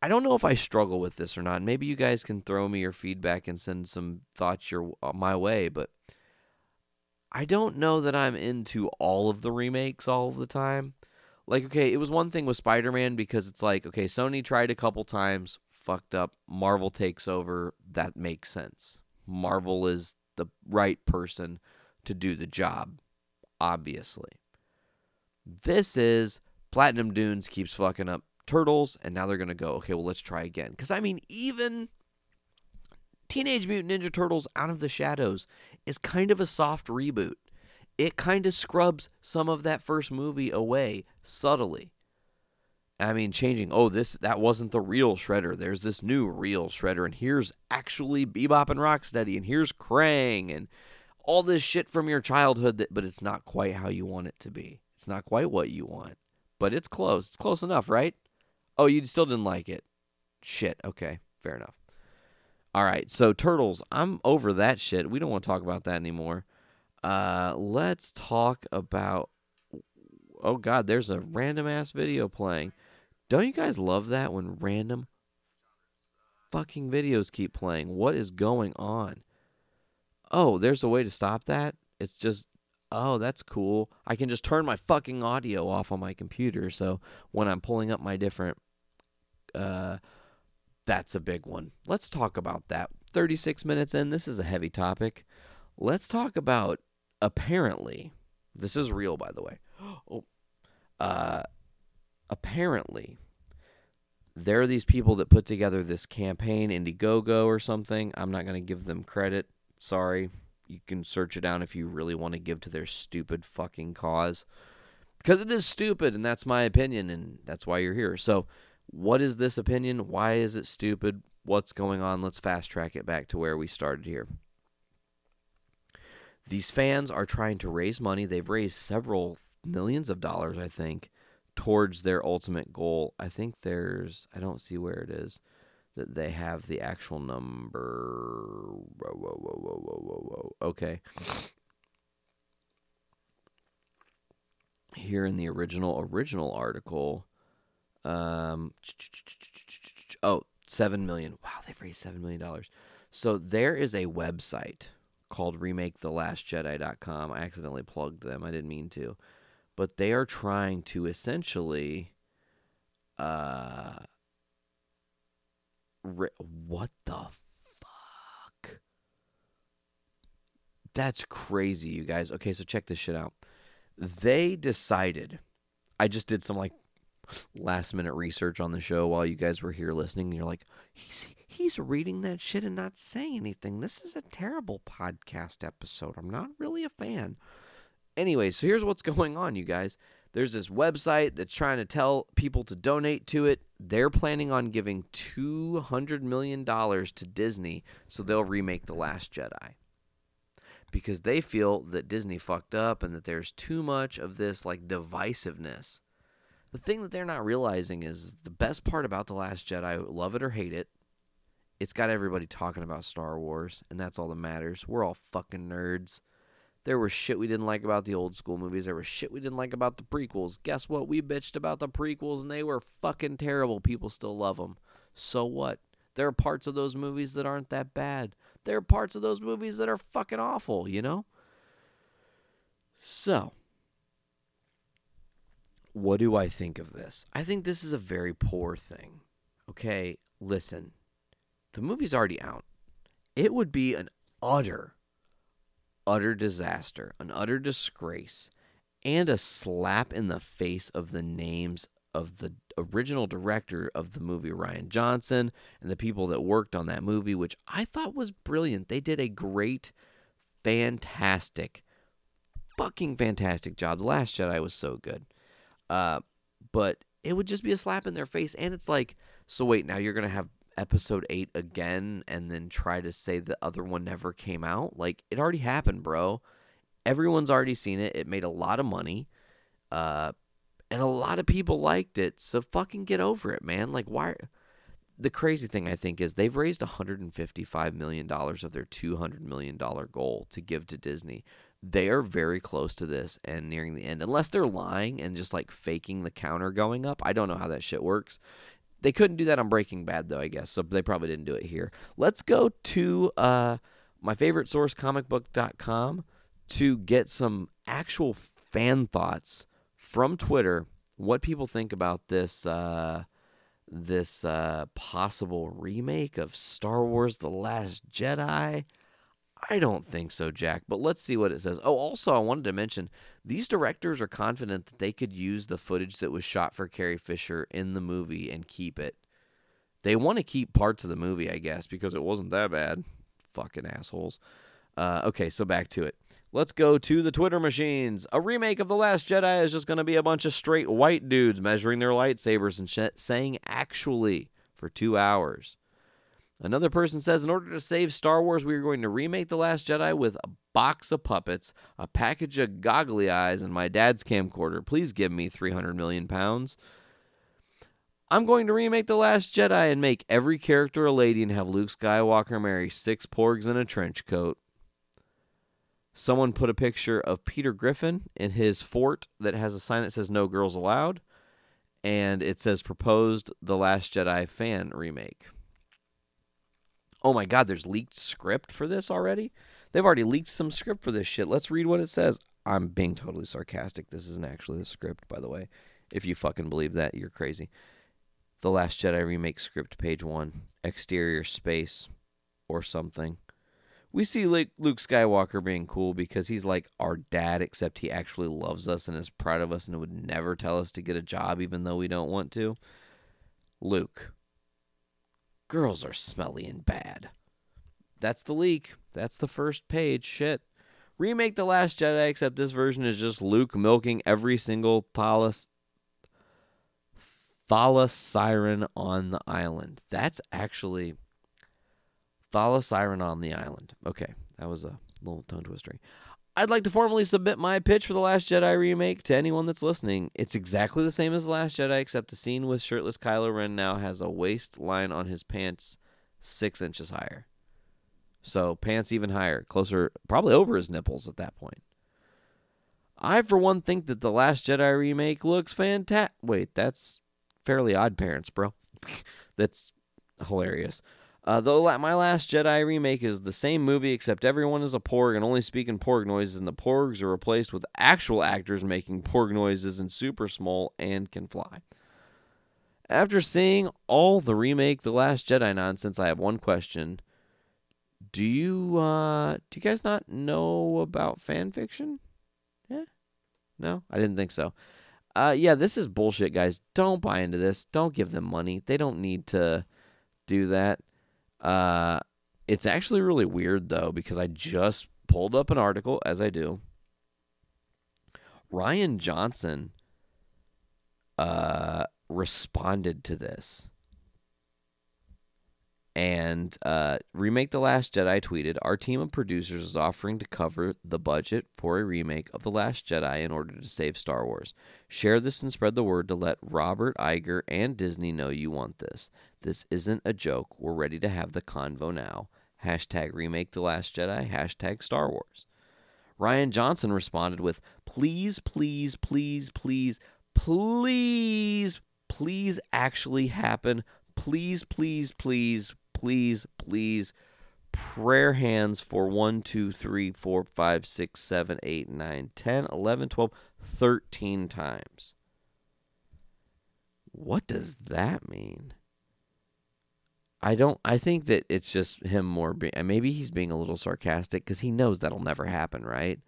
I don't know if I struggle with this or not. Maybe you guys can throw me your feedback and send some thoughts your uh, my way, but I don't know that I'm into all of the remakes all of the time. Like, okay, it was one thing with Spider Man because it's like, okay, Sony tried a couple times, fucked up. Marvel takes over. That makes sense. Marvel is the right person to do the job, obviously. This is Platinum Dunes keeps fucking up Turtles, and now they're going to go, okay, well, let's try again. Because, I mean, even Teenage Mutant Ninja Turtles Out of the Shadows is kind of a soft reboot. It kind of scrubs some of that first movie away subtly. I mean, changing, oh, this that wasn't the real Shredder. There's this new real Shredder, and here's actually Bebop and Rocksteady, and here's Krang, and all this shit from your childhood, that, but it's not quite how you want it to be. It's not quite what you want, but it's close. It's close enough, right? Oh, you still didn't like it. Shit. Okay, fair enough. All right, so Turtles, I'm over that shit. We don't want to talk about that anymore. Uh, let's talk about. Oh God, there's a random ass video playing. Don't you guys love that when random fucking videos keep playing? What is going on? Oh, there's a way to stop that. It's just oh, that's cool. I can just turn my fucking audio off on my computer. So when I'm pulling up my different, uh, that's a big one. Let's talk about that. 36 minutes in, this is a heavy topic. Let's talk about apparently, this is real, by the way. Oh, uh, apparently, there are these people that put together this campaign, Indiegogo or something. I'm not going to give them credit. Sorry. You can search it down if you really want to give to their stupid fucking cause. Because it is stupid, and that's my opinion, and that's why you're here. So, what is this opinion? Why is it stupid? What's going on? Let's fast track it back to where we started here. These fans are trying to raise money. They've raised several millions of dollars, I think, towards their ultimate goal. I think there's, I don't see where it is that they have the actual number. Whoa, whoa, whoa, whoa, whoa, whoa, whoa. Okay. Here in the original original article, um, oh, seven million. Wow, they've raised seven million dollars. So there is a website called RemakeTheLastJedi.com. I accidentally plugged them. I didn't mean to, but they are trying to essentially, uh, Ri- what the fuck? That's crazy, you guys. Okay, so check this shit out. They decided. I just did some like last minute research on the show while you guys were here listening. And you're like, he's he's reading that shit and not saying anything. This is a terrible podcast episode. I'm not really a fan. Anyway, so here's what's going on, you guys. There's this website that's trying to tell people to donate to it. They're planning on giving $200 million to Disney so they'll remake The Last Jedi. Because they feel that Disney fucked up and that there's too much of this like divisiveness. The thing that they're not realizing is the best part about The Last Jedi, love it or hate it, it's got everybody talking about Star Wars, and that's all that matters. We're all fucking nerds. There was shit we didn't like about the old school movies. There was shit we didn't like about the prequels. Guess what? We bitched about the prequels and they were fucking terrible. People still love them. So what? There are parts of those movies that aren't that bad. There are parts of those movies that are fucking awful, you know? So, what do I think of this? I think this is a very poor thing. Okay, listen. The movie's already out. It would be an utter, utter disaster, an utter disgrace, and a slap in the face of the names of the original director of the movie, Rian Johnson, and the people that worked on that movie, which I thought was brilliant. They did a great, fantastic, fucking fantastic job. The Last Jedi was so good. Uh, but it would just be a slap in their face. And it's like, so wait, now you're going to have episode 8 again and then try to say the other one never came out? Like, it already happened, bro. Everyone's already seen it. It made a lot of money. Uh, and a lot of people liked it. So fucking get over it, man. Like, why? The crazy thing I think is they've raised 155 million dollars of their 200 million dollar goal to give to Disney. They are very close to this and nearing the end, unless they're lying and just like faking the counter going up. I don't know how that shit works. They couldn't do that on Breaking Bad though, I guess. So they probably didn't do it here. Let's go to uh, my favorite source, comicbook.com, to get some actual fan thoughts from Twitter what people think about this uh, this uh, possible remake of Star Wars: The Last Jedi. I don't think so, Jack. But let's see what it says. Oh, also, I wanted to mention these directors are confident that they could use the footage that was shot for Carrie Fisher in the movie and keep it. They want to keep parts of the movie, I guess, because it wasn't that bad. Fucking assholes. Uh, okay, so back to it. Let's go to the Twitter machines. A remake of The Last Jedi is just going to be a bunch of straight white dudes measuring their lightsabers and sh- saying actually for two hours. Another person says, in order to save Star Wars, we are going to remake The Last Jedi with a box of puppets, a package of goggly eyes, and my dad's camcorder. Please give me 300 million pounds. I'm going to remake The Last Jedi and make every character a lady and have Luke Skywalker marry six porgs in a trench coat. Someone put a picture of Peter Griffin in his fort that has a sign that says "No Girls Allowed," and it says "Proposed The Last Jedi fan remake." Oh my God! There's leaked script for this already. They've already leaked some script for this shit. Let's read what it says. I'm being totally sarcastic. This isn't actually the script, by the way. If you fucking believe that, you're crazy. The Last Jedi remake script, page one, exterior space, or something we see Luke Skywalker being cool because he's like our dad, except he actually loves us and is proud of us and would never tell us to get a job even though we don't want to. Luke, girls are smelly and bad. That's the leak. That's the first page. Shit. Remake The Last Jedi, except this version is just Luke milking every single Thalas Thala Siren on the island. That's actually Thala Siren on the island. Okay, that was a little tongue twister. I'd like to formally submit my pitch for The Last Jedi remake to anyone that's listening. It's exactly the same as The Last Jedi, except the scene with shirtless Kylo Ren now has a waistline on his pants six inches higher. So pants even higher, closer, probably over his nipples at that point. I, for one, think that The Last Jedi remake looks fantastic. Wait, that's Fairly Odd Parents, bro. that's hilarious. Uh, though My Last Jedi remake is the same movie, except everyone is a porg and only speaking porg noises, and the porgs are replaced with actual actors making porg noises and super small and can fly. After seeing all the remake The Last Jedi nonsense, I have one question. Do you uh do you guys not know about fan fiction? Yeah? No? I didn't think so. Uh yeah, this is bullshit, guys. Don't buy into this. Don't give them money. They don't need to do that. Uh, it's actually really weird though because I just pulled up an article as I do. Rian Johnson uh, responded to this and uh, remake the last jedi tweeted our team of producers is offering to cover the budget for a remake of the last jedi in order to save star wars. Share this and spread the word to let robert Iger and disney know you want this. This isn't a joke. We're ready to have the convo now. Hashtag remake the last jedi. Hashtag star wars. Rian johnson responded with please please please please please please actually happen. Please please please please, please, prayer hands for 1, 2, 3, 4, 5, 6, 7, 8, 9, 10, 11, 12, 13 times. What does that mean? I don't. I think that it's just him more. Be, and maybe he's being a little sarcastic because he knows that'll never happen, right?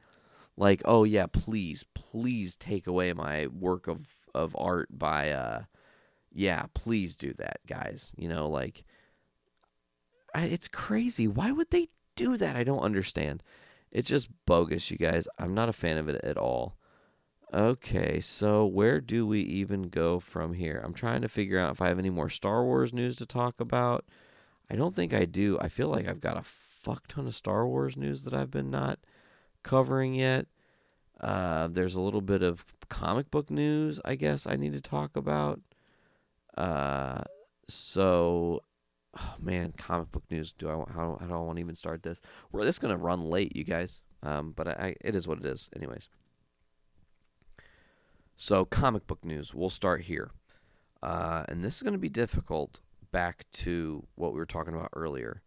Like, oh yeah, please, please take away my work of of art by, uh, yeah, please do that, guys. You know, like, it's crazy. Why would they do that? I don't understand. It's just bogus, you guys. I'm not a fan of it at all. Okay, so where do we even go from here? I'm trying to figure out if I have any more Star Wars news to talk about. I don't think I do. I feel like I've got a fuck ton of Star Wars news that I've been not covering yet. Uh, there's a little bit of comic book news, I guess, I need to talk about. Uh, so, oh man, comic book news. Do I how, how do I want to even start this? We're this gonna run late, you guys. Um, but I, I it is what it is, anyways. So, comic book news. We'll start here. Uh, and this is to be difficult back to what we were talking about earlier.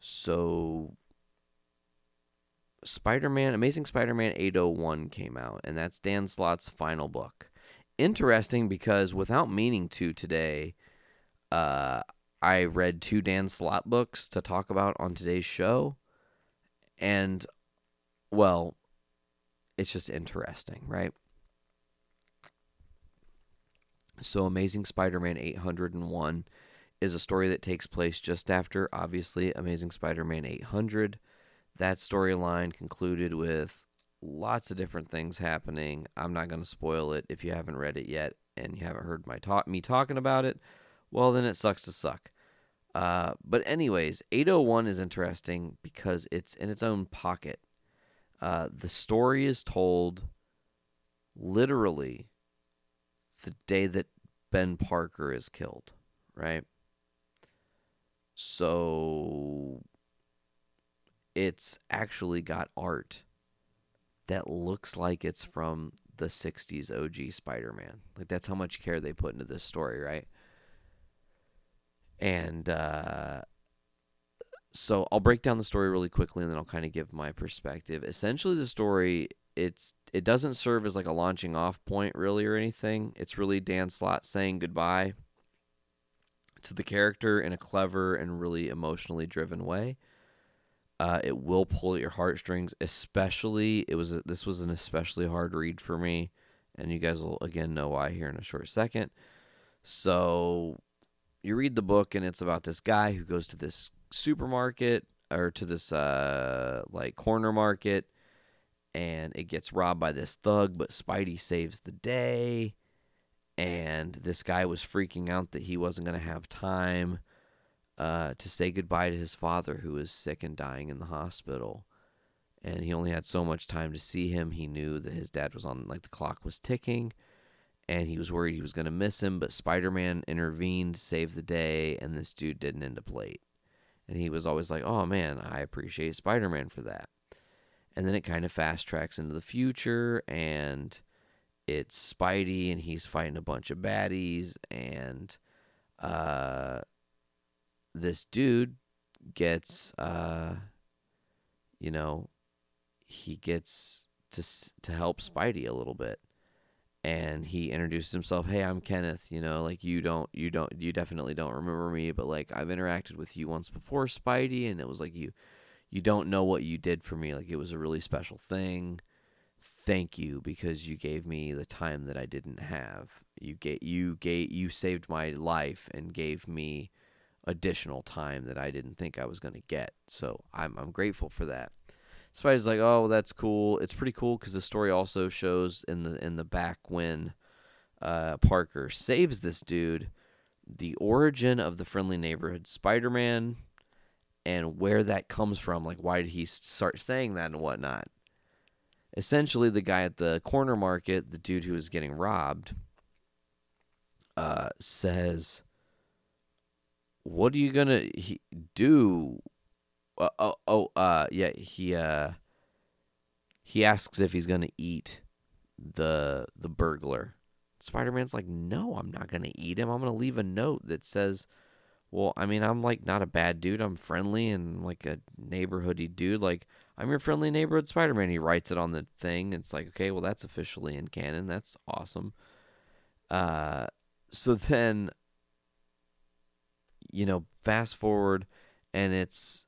So, Spider Man, Amazing Spider Man 801 came out, and that's Dan Slott's final book. Interesting because without meaning to today, uh, I read two Dan Slott books to talk about on today's show. And, well, it's just interesting, right? So, Amazing Spider Man 801 is a story that takes place just after, obviously, Amazing Spider Man 800. That storyline concluded with lots of different things happening. I'm not going to spoil it if you haven't read it yet and you haven't heard my talk, me talking about it. Well, then it sucks to suck. Uh, but anyways, 801 is interesting because it's in its own pocket. Uh, the story is told literally the day that Ben Parker is killed, right? So it's actually got art that looks like it's from the 60s OG Spider Man. Like, that's how much care they put into this story, right? And uh, so I'll break down the story really quickly and then I'll kind of give my perspective. Essentially, the story it's it doesn't serve as like a launching off point really or anything. It's really Dan Slott saying goodbye to the character in a clever and really emotionally driven way. Uh, it will pull at your heartstrings, especially it was this was an especially hard read for me, and you guys will again know why here in a short second. So you read the book and it's about this guy who goes to this supermarket or to this uh, like corner market and it gets robbed by this thug, but Spidey saves the day. And this guy was freaking out that he wasn't going to have time uh, to say goodbye to his father, who was sick and dying in the hospital. And he only had so much time to see him. He knew that his dad was on, like, the clock was ticking. And he was worried he was going to miss him, but Spider Man intervened, saved the day, and this dude didn't end up late. And he was always like, oh man, I appreciate Spider Man for that and then it kind of fast tracks into the future and it's Spidey and he's fighting a bunch of baddies and uh this dude gets uh you know he gets to to help Spidey a little bit and he introduces himself hey i'm kenneth you know like you don't you don't you definitely don't remember me but like i've interacted with you once before spidey and it was like you you don't know what you did for me. Like it was a really special thing. Thank you because you gave me the time that I didn't have. You gave you gave you saved my life and gave me additional time that I didn't think I was going to get. So I'm I'm grateful for that. Spidey's like, "Oh, well, that's cool. It's pretty cool because the story also shows in the in the back when uh, Parker saves this dude, the origin of the friendly neighborhood Spider-Man and where that comes from. Like, why did he start saying that and whatnot? Essentially, the guy at the corner market, the dude who was getting robbed, uh, says, "What are you gonna do?" Uh, oh, oh, uh, yeah, he uh, he asks if he's gonna eat the the burglar. Spider Man's like, "No, I'm not gonna eat him. I'm gonna leave a note that says." Well, I mean, I'm like not a bad dude. I'm friendly and like a neighborhoody dude. Like I'm your friendly neighborhood Spider-Man. He writes it on the thing. It's like, okay, well, that's officially in canon. That's awesome. Uh, so then, you know, fast forward, and it's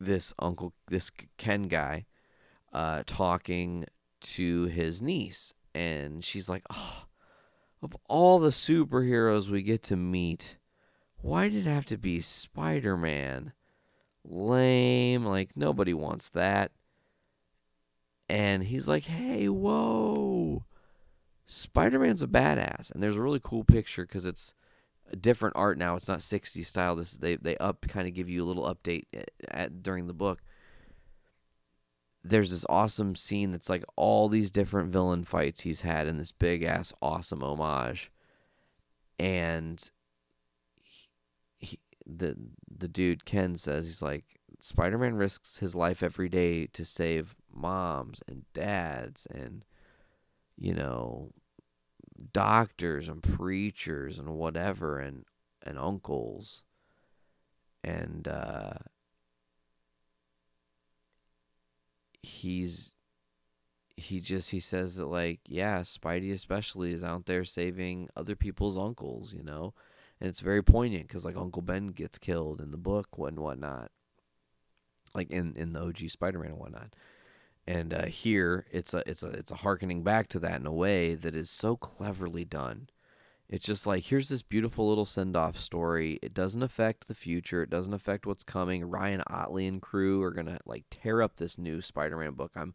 this uncle, this Ken guy, uh, talking to his niece, and she's like, "Oh, of all the superheroes we get to meet, why did it have to be Spider-Man? Lame. Like nobody wants that." And he's like, "Hey, whoa." Spider-Man's a badass, and there's a really cool picture because it's different art now. It's not 60s style. This they they up kind of give you a little update at, at, during the book. There's this awesome scene that's like all these different villain fights he's had in this big ass awesome homage, and he, he, the the dude Ken says he's like Spider-Man risks his life every day to save moms and dads and you know doctors and preachers and whatever and and uncles. And uh he's he just he says that like yeah spidey especially is out there saving other people's uncles you know? And it's very poignant because like uncle ben gets killed in the book and whatnot. Like in in the og spider-man and whatnot and uh, here it's a it's a it's a harkening back to that in a way that is so cleverly done. It's just like here's this beautiful little send off story. It doesn't affect the future. It doesn't affect what's coming. Ryan Ottley and crew are gonna like tear up this new Spider-Man book. I'm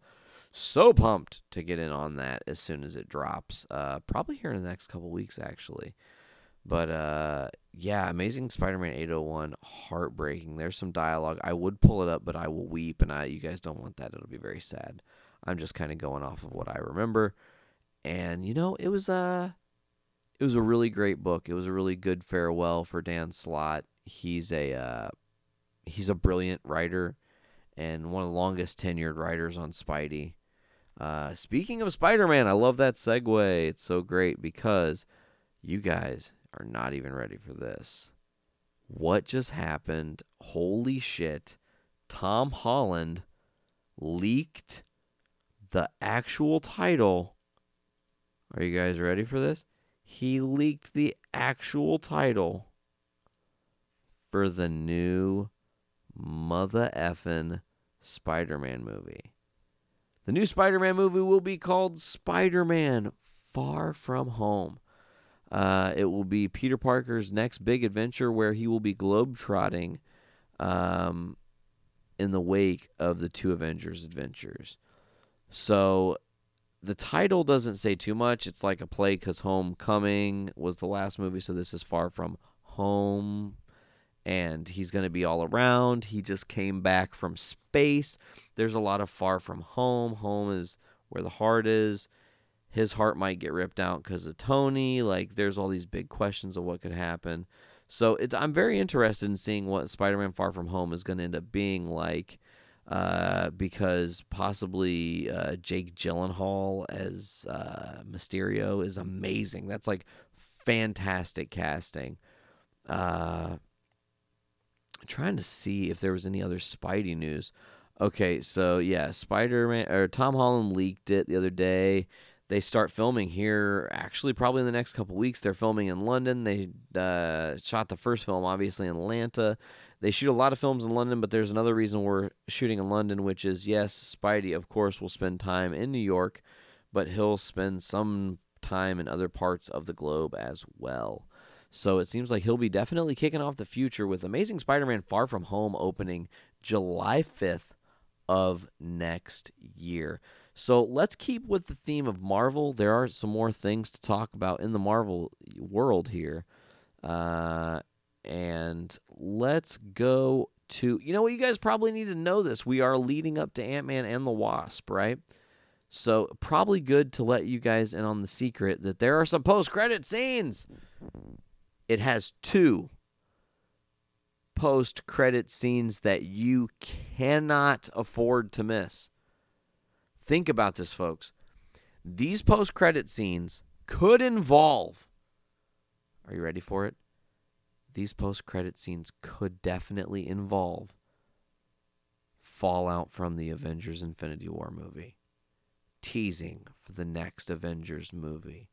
so pumped to get in on that as soon as it drops. Uh, probably here in the next couple weeks actually. But uh, yeah, Amazing Spider-Man 801, heartbreaking. There's some dialogue. I would pull it up, but I will weep, and I you guys don't want that. It'll be very sad. I'm just kind of going off of what I remember, and you know, it was a it was a really great book. It was a really good farewell for Dan Slott. He's a uh, he's a brilliant writer and one of the longest tenured writers on Spidey. Uh, speaking of Spider-Man, I love that segue. It's so great because you guys are not even ready for this. What just happened? Holy shit. Tom Holland leaked the actual title. Are you guys ready for this? He leaked the actual title for the new mother effin' Spider Man movie. The new Spider Man movie will be called Spider Man Far From Home. Uh, it will be Peter Parker's next big adventure where he will be globetrotting um, in the wake of the two Avengers adventures. So the title doesn't say too much. It's like a play because Homecoming was the last movie, so this is far from home. And he's going to be all around. He just came back from space. There's a lot of far from home. Home is where the heart is his heart might get ripped out because of Tony. Like, there's all these big questions of what could happen. So it's, I'm very interested in seeing what Spider-Man: Far From Home is going to end up being like, uh, because possibly uh, Jake Gyllenhaal as uh, Mysterio is amazing. That's like fantastic casting. Uh, trying to see if there was any other Spidey news. Okay, so yeah, Spider-Man or Tom Holland leaked it the other day they start filming here actually probably in the next couple weeks. They're filming in london. They uh, shot the first film obviously in atlanta. They shoot a lot of films in london but there's another reason we're shooting in london which is yes spidey of course will spend time in new york but he'll spend some time in other parts of the globe as well. So it seems like he'll be definitely kicking off the future with amazing spider-man far from home opening july 5th of next year so let's keep with the theme of Marvel. There are some more things to talk about in the Marvel world here. Uh, and let's go to, you know what, you guys probably need to know this. We are leading up to Ant Man and the Wasp, right? So probably good to let you guys in on the secret that there are some post credit scenes. It has two post credit scenes that you cannot afford to miss. Think about this, folks. These post credit scenes could involve, are you ready for it? these post credit scenes could definitely involve fallout from the Avengers Infinity War movie, teasing for the next Avengers movie.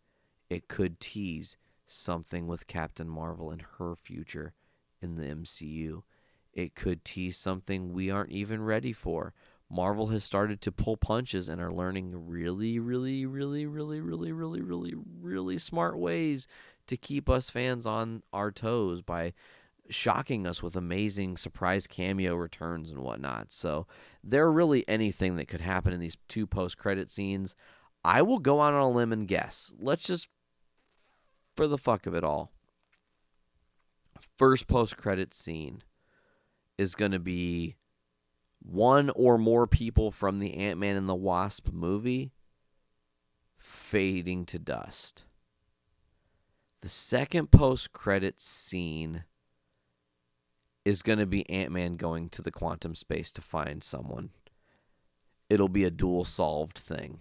It could tease something with Captain Marvel and her future in the MCU. It could tease something we aren't even ready for. Marvel has started to pull punches and are learning really, really, really, really, really, really, really, really smart ways to keep us fans on our toes by shocking us with amazing surprise cameo returns and whatnot. So there really anything that could happen in these two post credit scenes. I will go out on a limb and guess. Let's just for the fuck of it all. First post credit scene is going to be one or more people from the Ant Man and the Wasp movie fading to dust. The second post credit scene is going to be Ant Man going to the quantum space to find someone. It'll be a dual solved thing.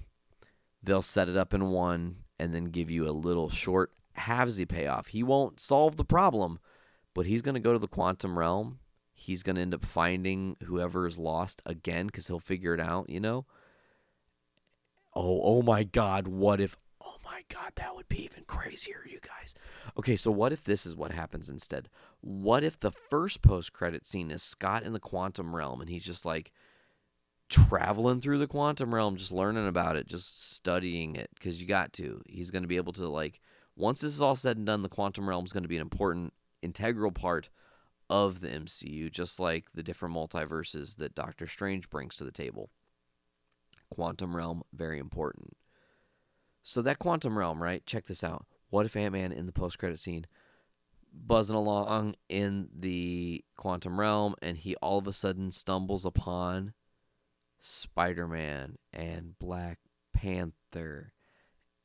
They'll set it up in one and then give you a little short halvesy payoff. He won't solve the problem, but he's going to go to the quantum realm. He's going to end up finding whoever is lost again because he'll figure it out, you know? Oh, oh my God. What if. Oh my God, that would be even crazier, you guys. Okay, so what if this is what happens instead? What if the first post credit scene is Scott in the quantum realm and he's just like traveling through the quantum realm, just learning about it, just studying it because you got to. He's going to be able to, like, once this is all said and done, the quantum realm is going to be an important, integral part of the MCU, just like the different multiverses that Doctor Strange brings to the table. Quantum realm, very important. So that quantum realm, right? Check this out. What if Ant Man in the post credit scene buzzing along in the quantum realm and he all of a sudden stumbles upon Spider Man and Black Panther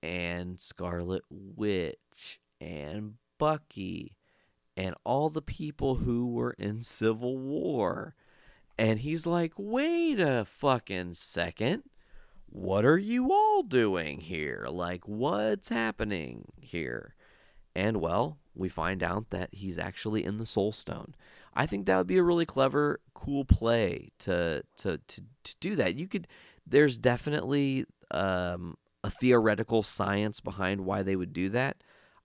and Scarlet Witch and Bucky and all the people who were in Civil War. And he's like, wait a fucking second. What are you all doing here? Like, what's happening here? And well, we find out that he's actually in the Soul Stone. I think that would be a really clever, cool play to to to, to do that. You could. There's definitely um, a theoretical science behind why they would do that.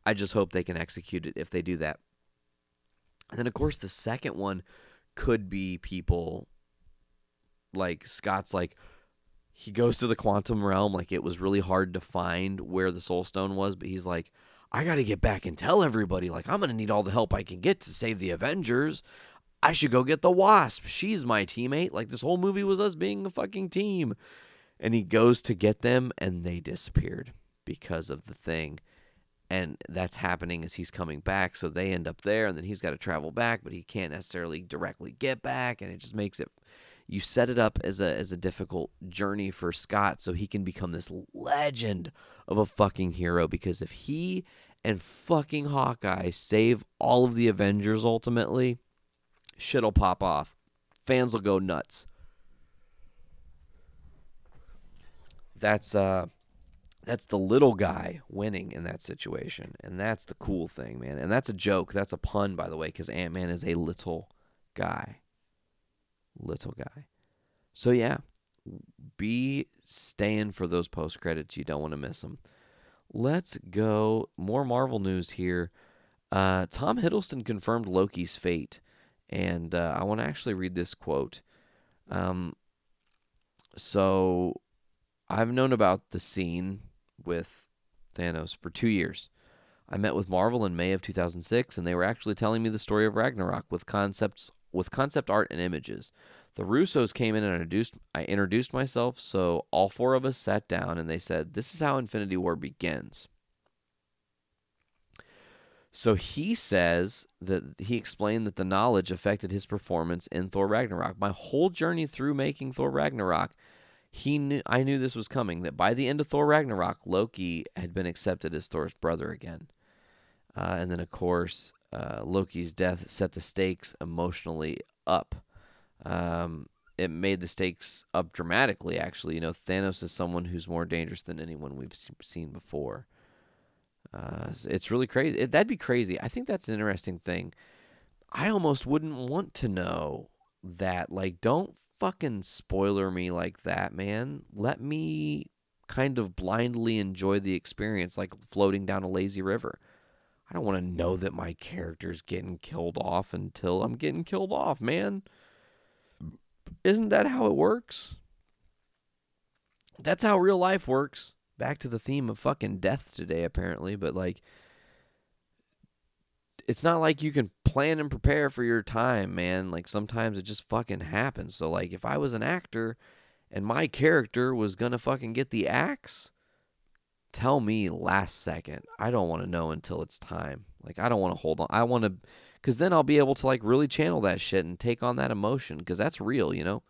I just hope they can execute it if they do that. And then, of course, the second one could be people like Scott's like, he goes to the quantum realm. Like, it was really hard to find where the soul stone was, but he's like, I got to get back and tell everybody. Like, I'm going to need all the help I can get to save the Avengers. I should go get the Wasp. She's my teammate. Like, this whole movie was us being a fucking team. And he goes to get them, and they disappeared because of the thing and that's happening as he's coming back. So they end up there, and then he's got to travel back, but he can't necessarily directly get back, and it just makes it. You set it up as a as a difficult journey for Scott, so he can become this legend of a fucking hero. Because if he and fucking Hawkeye save all of the Avengers, ultimately, shit'll pop off. Fans will go nuts. That's uh that's the little guy winning in that situation, and that's the cool thing, man. And that's a joke. That's a pun, by the way, because Ant Man is a little guy. Little guy. So yeah, be staying for those post credits. You don't want to miss them. Let's go. More Marvel news here. Uh, Tom Hiddleston confirmed Loki's fate, and uh, I want to actually read this quote. Um, so I've known about the scene with Thanos for two years. I met with Marvel in May of 2006, and they were actually telling me the story of Ragnarok with concepts with concept art and images. The Russos came in and introduced I introduced myself, so all four of us sat down and they said, "This is how Infinity War begins." So he says that he explained that the knowledge affected his performance in Thor Ragnarok. My whole journey through making Thor Ragnarok he knew I knew this was coming that by the end of Thor Ragnarok, Loki had been accepted as Thor's brother again. Uh, and then, of course, uh, Loki's death set the stakes emotionally up. Um, it made the stakes up dramatically, actually. You know, Thanos is someone who's more dangerous than anyone we've seen before. Uh, it's really crazy. It, that'd be crazy. I think that's an interesting thing I almost wouldn't want to know that. Like, don't fucking spoiler me like that, man. Let me kind of blindly enjoy the experience like floating down a lazy river. I don't want to know that my character's getting killed off until I'm getting killed off, man. Isn't that how it works? That's how real life works. Back to the theme of fucking death today, apparently, but like, it's not like you can plan and prepare for your time, man. Like, sometimes it just fucking happens. So, like, if I was an actor and my character was gonna fucking get the axe, tell me last second. I don't want to know until it's time. Like, I don't want to hold on. I want to, because then I'll be able to, like, really channel that shit and take on that emotion, because that's real, you know?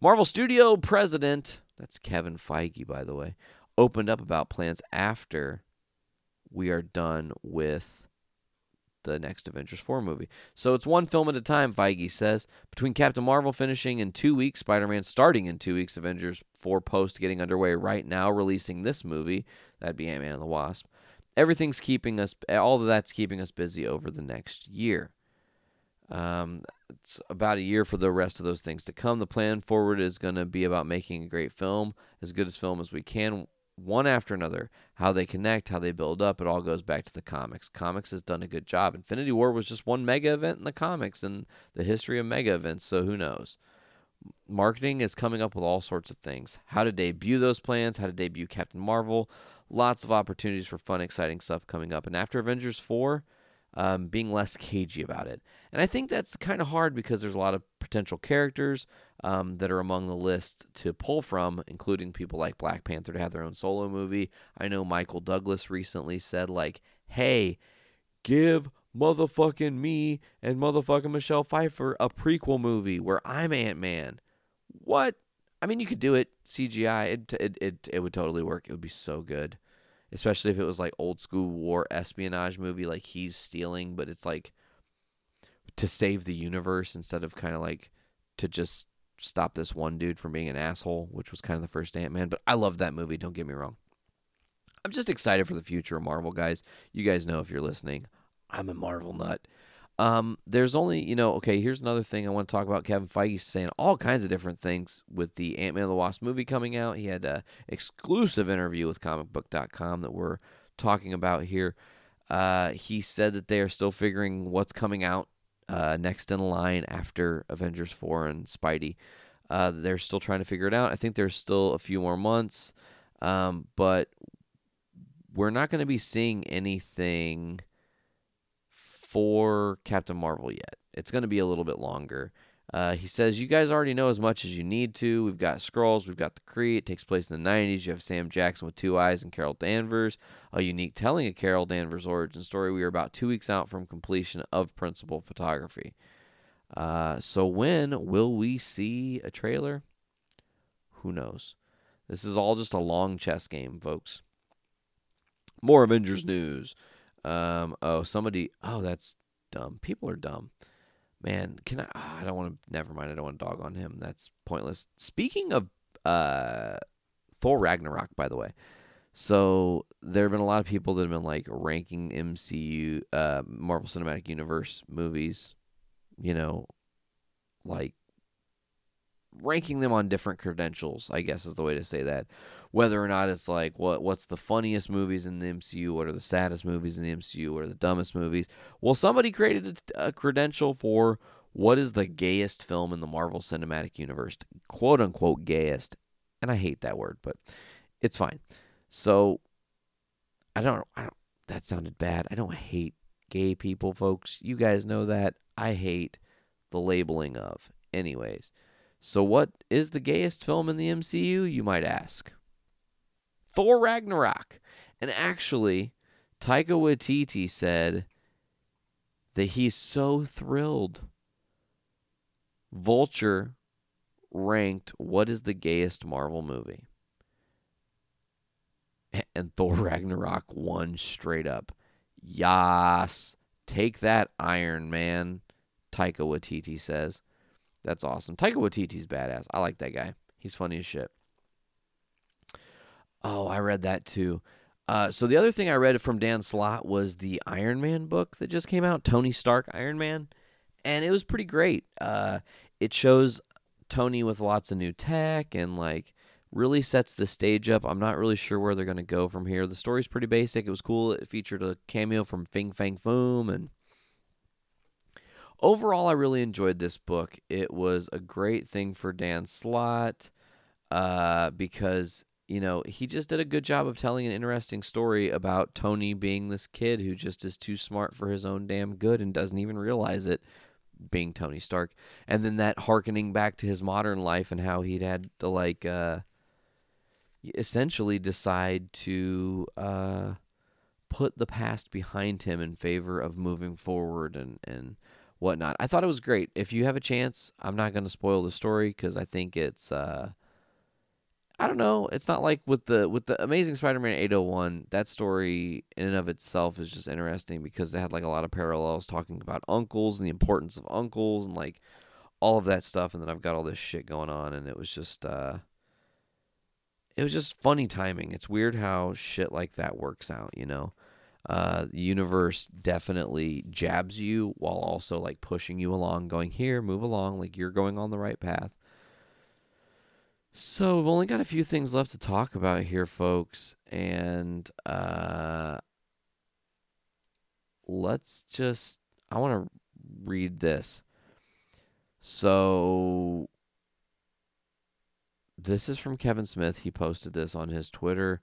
Marvel Studio president, that's Kevin Feige, by the way, opened up about plans after we are done with the next Avengers 4 movie. So it's one film at a time, Feige says. Between Captain Marvel finishing in two weeks, Spider Man starting in two weeks, Avengers 4 post getting underway right now, releasing this movie. That'd be Ant Man and the Wasp. Everything's keeping us, all of that's keeping us busy over the next year. Um, it's about a year for the rest of those things to come. The plan forward is going to be about making a great film, as good as film as we can, one after another. How they connect, how they build up, it all goes back to the comics. Comics has done a good job. Infinity War was just one mega event in the comics and the history of mega events, so who knows? Marketing is coming up with all sorts of things. How to debut those plans, how to debut Captain Marvel. Lots of opportunities for fun, exciting stuff coming up. And after Avengers 4, um, being less cagey about it. And I think that's kind of hard because there's a lot of potential characters um, that are among the list to pull from, including people like Black Panther to have their own solo movie. I know Michael Douglas recently said, like, hey, give motherfucking me and motherfucking Michelle Pfeiffer a prequel movie where I'm Ant Man. What? I mean, you could do it CGI. It, it it it would totally work. It would be so good especially if it was like old school war espionage movie like he's stealing but it's like to save the universe instead of kind of like to just stop this one dude from being an asshole which was kind of the first ant-man but i love that movie don't get me wrong i'm just excited for the future of marvel guys you guys know if you're listening i'm a marvel nut um, there's only, you know, okay, here's another thing I want to talk about. Kevin Feige saying all kinds of different things with the Ant Man and the Wasp movie coming out. He had an exclusive interview with comicbook.com that we're talking about here. Uh, he said that they are still figuring what's coming out uh, next in line after Avengers 4 and Spidey. Uh, they're still trying to figure it out. I think there's still a few more months, um, but we're not going to be seeing anything for Captain Marvel yet. It's going to be a little bit longer. Uh, he says, You guys already know as much as you need to. We've got Skrulls, we've got the Kree. It takes place in the 90s. You have Sam Jackson with two eyes and Carol Danvers, a unique telling of Carol Danvers' origin story. We are about two weeks out from completion of principal photography. Uh, so, when will we see a trailer? Who knows? This is all just a long chess game, folks. More Avengers news. Um, oh, somebody. Oh, that's dumb. People are dumb. Man, can I? Oh, I don't want to. Never mind. I don't want to dog on him. That's pointless. Speaking of uh, Thor Ragnarok, by the way. So there have been a lot of people that have been like ranking MCU, uh, Marvel Cinematic Universe movies. You know, like ranking them on different credentials. I guess is the way to say that whether or not it's like what what's the funniest movies in the MCU, what are the saddest movies in the MCU, what are the dumbest movies. Well, somebody created a, a credential for what is the gayest film in the Marvel Cinematic Universe, quote unquote gayest, and I hate that word, but it's fine. So I don't, I don't. That sounded bad. I don't hate gay people, folks. You guys know that. I hate the labeling of. Anyways, so what is the gayest film in the MCU, you might ask? Thor Ragnarok. And actually, Taika Waititi said that he's so thrilled. Vulture ranked what is the gayest Marvel movie? And Thor Ragnarok won straight up. Yas. Take that, Iron Man, Taika Waititi says. That's awesome. Taika Waititi's badass. I like that guy. He's funny as shit. Oh, I read that too. Uh, so the other thing I read from Dan Slott was the Iron Man book that just came out, Tony Stark Iron Man, and it was pretty great. Uh, it shows Tony with lots of new tech and like really sets the stage up. I'm not really sure where they're going to go from here. The story's pretty basic. It was cool. It featured a cameo from Fing Fang Foom and overall I really enjoyed this book. It was a great thing for Dan Slott uh, because you know he just did a good job of telling an interesting story about Tony being this kid who just is too smart for his own damn good and doesn't even realize it being Tony Stark and then that harkening back to his modern life and how he'd had to like uh essentially decide to uh put the past behind him in favor of moving forward and and whatnot. I thought it was great. If you have a chance, I'm not going to spoil the story because I think it's uh I don't know. It's not like with the with the Amazing Spider-Man 801. That story in and of itself is just interesting because they had like a lot of parallels talking about uncles and the importance of uncles and like all of that stuff. And then I've got all this shit going on, and it was just uh, it was just funny timing. It's weird how shit like that works out. You know, uh, the universe definitely jabs you while also like pushing you along, going here, move along, like you're going on the right path. So we've only got a few things left to talk about here, folks, and uh, let's just. I want to read this. So this is from Kevin Smith. He posted this on his Twitter.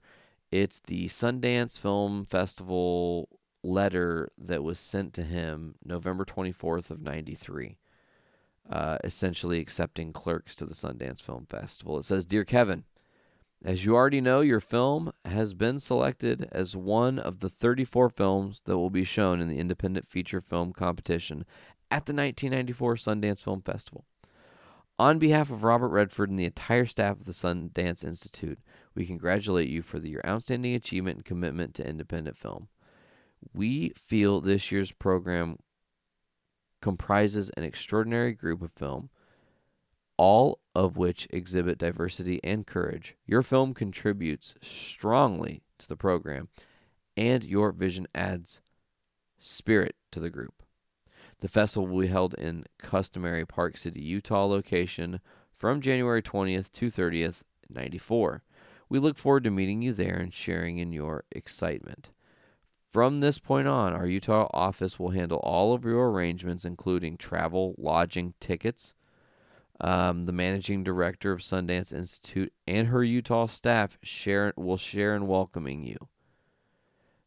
It's the Sundance Film Festival letter that was sent to him November 24th of 93 uh, essentially accepting clerks to the Sundance Film Festival. It says, Dear Kevin, as you already know, your film has been selected as one of the 34 films that will be shown in the independent feature film competition at the 1994 Sundance Film Festival. On behalf of Robert Redford and the entire staff of the Sundance Institute, we congratulate you for the, your outstanding achievement and commitment to independent film. We feel this year's program comprises an extraordinary group of film, all of which exhibit diversity and courage. Your film contributes strongly to the program, and your vision adds spirit to the group. The festival will be held in customary Park City, Utah location from January 20th to 30th, 94. We look forward to meeting you there and sharing in your excitement. From this point on, our Utah office will handle all of your arrangements, including travel, lodging, tickets. Um, the managing director of Sundance Institute and her Utah staff share will share in welcoming you.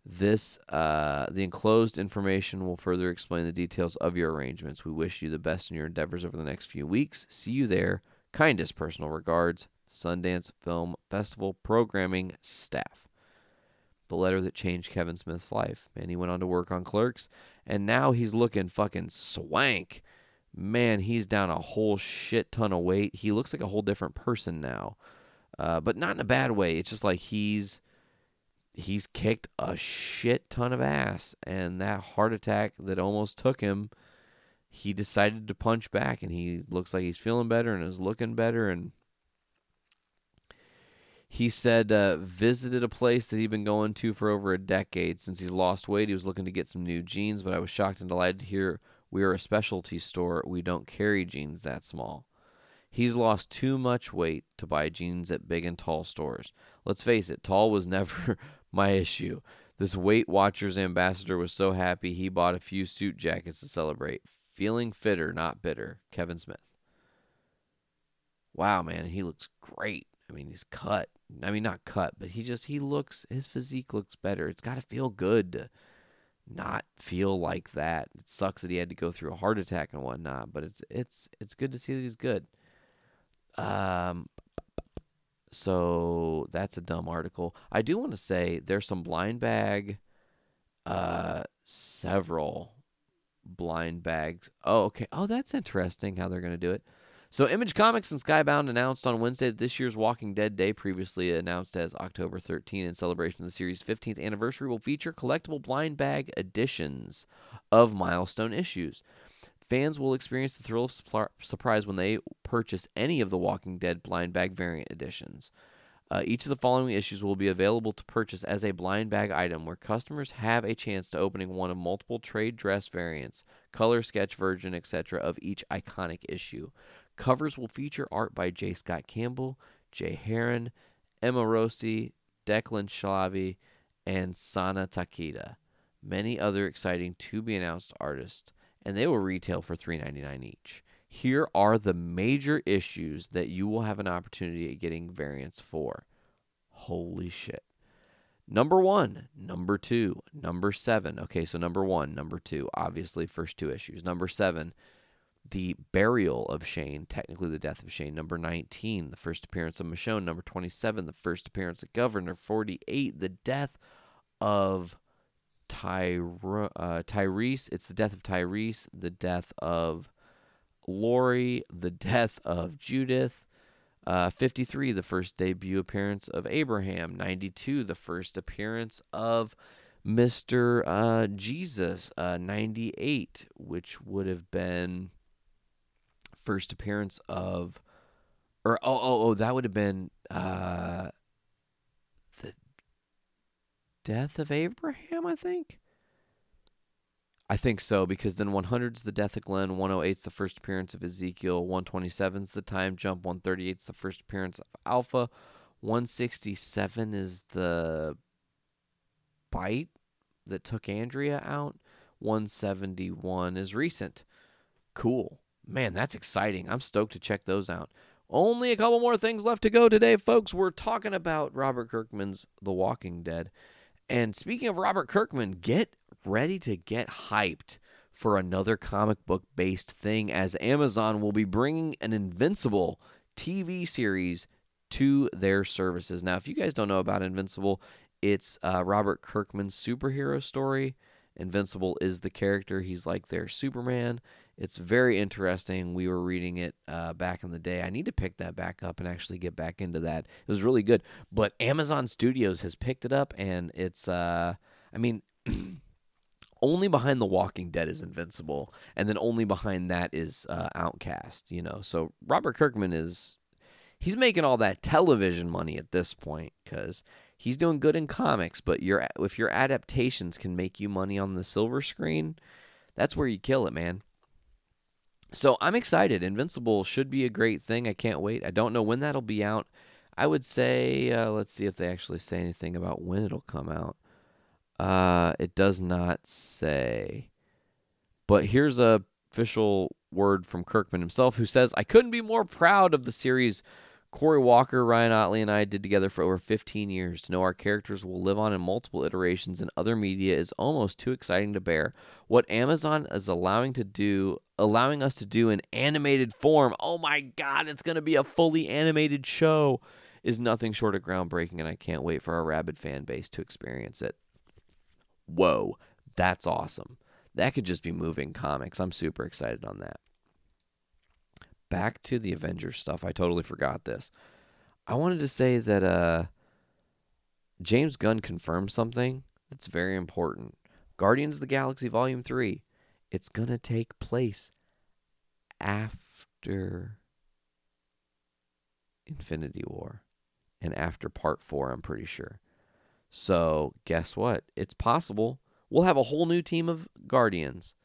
This, uh, the enclosed information will further explain the details of your arrangements. We wish you the best in your endeavors over the next few weeks. See you there. Kindest personal regards, Sundance Film Festival programming staff. The letter that changed Kevin Smith's life. Man, he went on to work on Clerks, and now he's looking fucking swank. Man, he's down a whole shit ton of weight. He looks like a whole different person now, uh, but not in a bad way. It's just like he's he's kicked a shit ton of ass, and that heart attack that almost took him, he decided to punch back, and he looks like he's feeling better and is looking better, and he said uh, visited a place that he'd been going to for over a decade since he's lost weight. He was looking to get some new jeans, but I was shocked and delighted to hear we are a specialty store. We don't carry jeans that small. He's lost too much weight to buy jeans at big and tall stores. Let's face it, tall was never my issue. This Weight Watchers ambassador was so happy he bought a few suit jackets to celebrate. Feeling fitter, not bitter. Kevin Smith. Wow, man, he looks great. I mean, he's cut. I mean, not cut, but he just he looks his physique looks better. It's got to feel good to not feel like that. It sucks that he had to go through a heart attack and whatnot, but it's it's it's good to see that he's good. Um, so that's a dumb article. I do want to say there's some blind bag, uh, several blind bags. Oh, okay. Oh, that's interesting how they're gonna do it. So, Image Comics and Skybound announced on Wednesday that this year's Walking Dead Day, previously announced as October 13 in celebration of the series' 15th anniversary, will feature collectible blind bag editions of milestone issues. Fans will experience the thrill of surprise when they purchase any of the Walking Dead blind bag variant editions. Uh, each of the following issues will be available to purchase as a blind bag item where customers have a chance to opening one of multiple trade dress variants, color sketch version, etc. of each iconic issue. Covers will feature art by J. Scott Campbell, Jay Heron, Emma Rossi, Declan Shalvey, and Sana Takeda. Many other exciting to be announced artists, and they will retail for $3.99 each. Here are the major issues that you will have an opportunity at getting variants for. Holy shit. Number one, number two, number seven. Okay, so number one, number two, obviously, first two issues. Number seven, the burial of Shane, technically the death of Shane. Number 19, the first appearance of Michonne. Number 27, the first appearance of Governor. 48, the death of Tyre- uh, Tyrese. It's the death of Tyrese, the death of Lori, the death of Judith. Uh, 53, the first debut appearance of Abraham. 92, the first appearance of Mr. Uh, Jesus. Uh, 98, which would have been first appearance of, or oh, oh, oh, that would have been uh, the death of Abraham, I think. I think so because then 100's the death of Glenn, 108's the first appearance of Ezekiel, 127's the time jump, 138's the first appearance of Alpha, 167 is the bite that took Andrea out, 171 is recent. Cool. Man, that's exciting. I'm stoked to check those out. Only a couple more things left to go today, folks. We're talking about Robert Kirkman's The Walking Dead. And speaking of Robert Kirkman, get ready to get hyped for another comic book based thing as Amazon will be bringing an Invincible TV series to their services. Now, if you guys don't know about Invincible, it's uh, Robert Kirkman's superhero story. Invincible is the character, he's like their Superman. It's very interesting. We were reading it uh, back in the day. I need to pick that back up and actually get back into that. It was really good. But Amazon Studios has picked it up, and it's, uh, I mean, only behind The Walking Dead is Invincible, and then only behind that is uh, Outcast. You know, so Robert Kirkman is he's making all that television money at this point because he's doing good in comics. But your if your adaptations can make you money on the silver screen, that's where you kill it, man. So I'm excited. Invincible should be a great thing. I can't wait. I don't know when that'll be out. I would say, uh, let's see if they actually say anything about when it'll come out. Uh, it does not say. But here's a official word from Kirkman himself, who says, "I couldn't be more proud of the series." Corey Walker, Ryan Ottley, and I did together for over 15 years. To know our characters will live on in multiple iterations and other media is almost too exciting to bear. What Amazon is allowing to do, allowing us to do in animated form, oh my god, it's going to be a fully animated show, is nothing short of groundbreaking, and I can't wait for our rabid fan base to experience it. Whoa, that's awesome. That could just be moving comics. I'm super excited on that back to the Avengers stuff. I totally forgot this. I wanted to say that uh, James Gunn confirmed something that's very important. Guardians of the Galaxy Volume 3. It's going to take place after Infinity War and after Part 4, I'm pretty sure. So, guess what? It's possible. We'll have a whole new team of Guardians.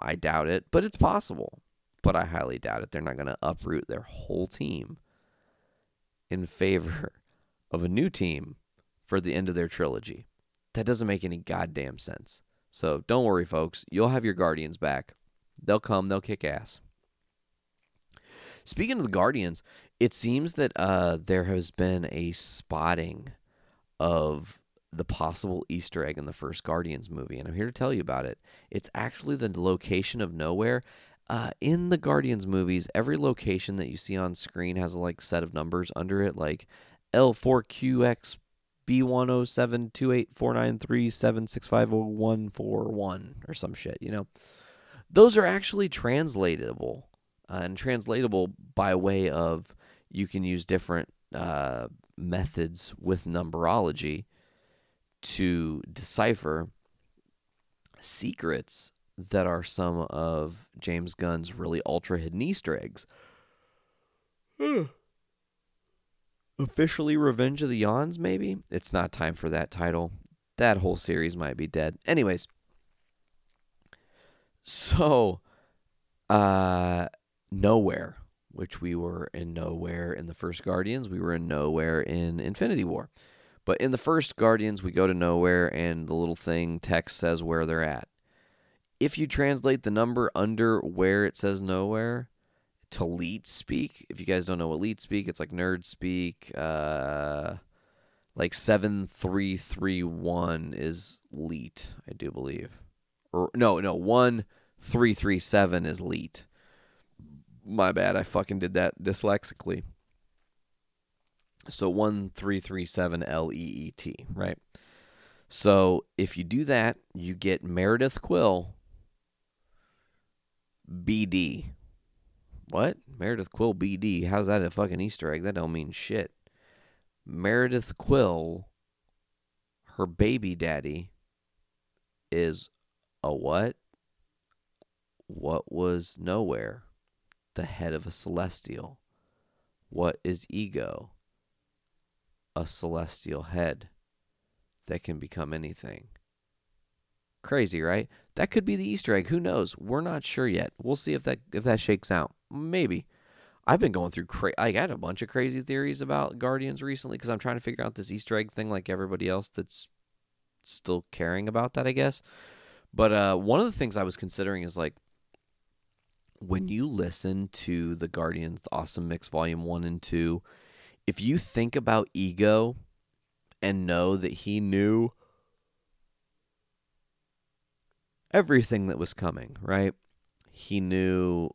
I doubt it, but it's possible but I highly doubt it. They're not going to uproot their whole team in favor of a new team for the end of their trilogy. That doesn't make any goddamn sense. So don't worry, folks. You'll have your Guardians back. They'll come, they'll kick ass. Speaking of the Guardians, it seems that uh, there has been a spotting of the possible Easter egg in the first Guardians movie, and I'm here to tell you about it. It's actually the location of Knowhere uh, in the Guardians movies, every location that you see on screen has a like set of numbers under it, like L4QX B107284937650141 or some shit, you know. Those are actually translatable uh, and translatable by way of you can use different uh, methods with numberology to decipher secrets that are some of James Gunn's really ultra hidden Easter eggs. officially Revenge of the Yawns, maybe? It's not time for that title. That whole series might be dead. Anyways. So, uh, Knowhere, which we were in Knowhere in the first Guardians. We were in Knowhere in Infinity War. But in the first Guardians, we go to Knowhere and the little thing text says where they're at. If you translate the number under where it says Knowhere, to leet speak. If you guys don't know what leet speak, it's like nerd speak. Uh, like seven three three one is leet, I do believe. Or no, no one three three seven is leet. My bad, I fucking did that dyslexically. So one three three seven L E E T, right? So if you do that, you get Meredith Quill BD what? Meredith Quill BD. How's that a fucking Easter egg? That don't mean shit. Meredith Quill, her baby daddy, is a what? What was Knowhere? The head of a celestial. What is ego? A celestial head that can become anything. Crazy, right? That could be the Easter egg. Who knows? We're not sure yet. We'll see if that if that shakes out. Maybe. I've been going through cra- I got a bunch of crazy theories about Guardians recently because I'm trying to figure out this Easter egg thing like everybody else that's still caring about that, I guess. But uh, one of the things I was considering is like when you listen to the Guardians Awesome Mix Volume 1 and 2, if you think about ego and know that he knew everything that was coming, right? He knew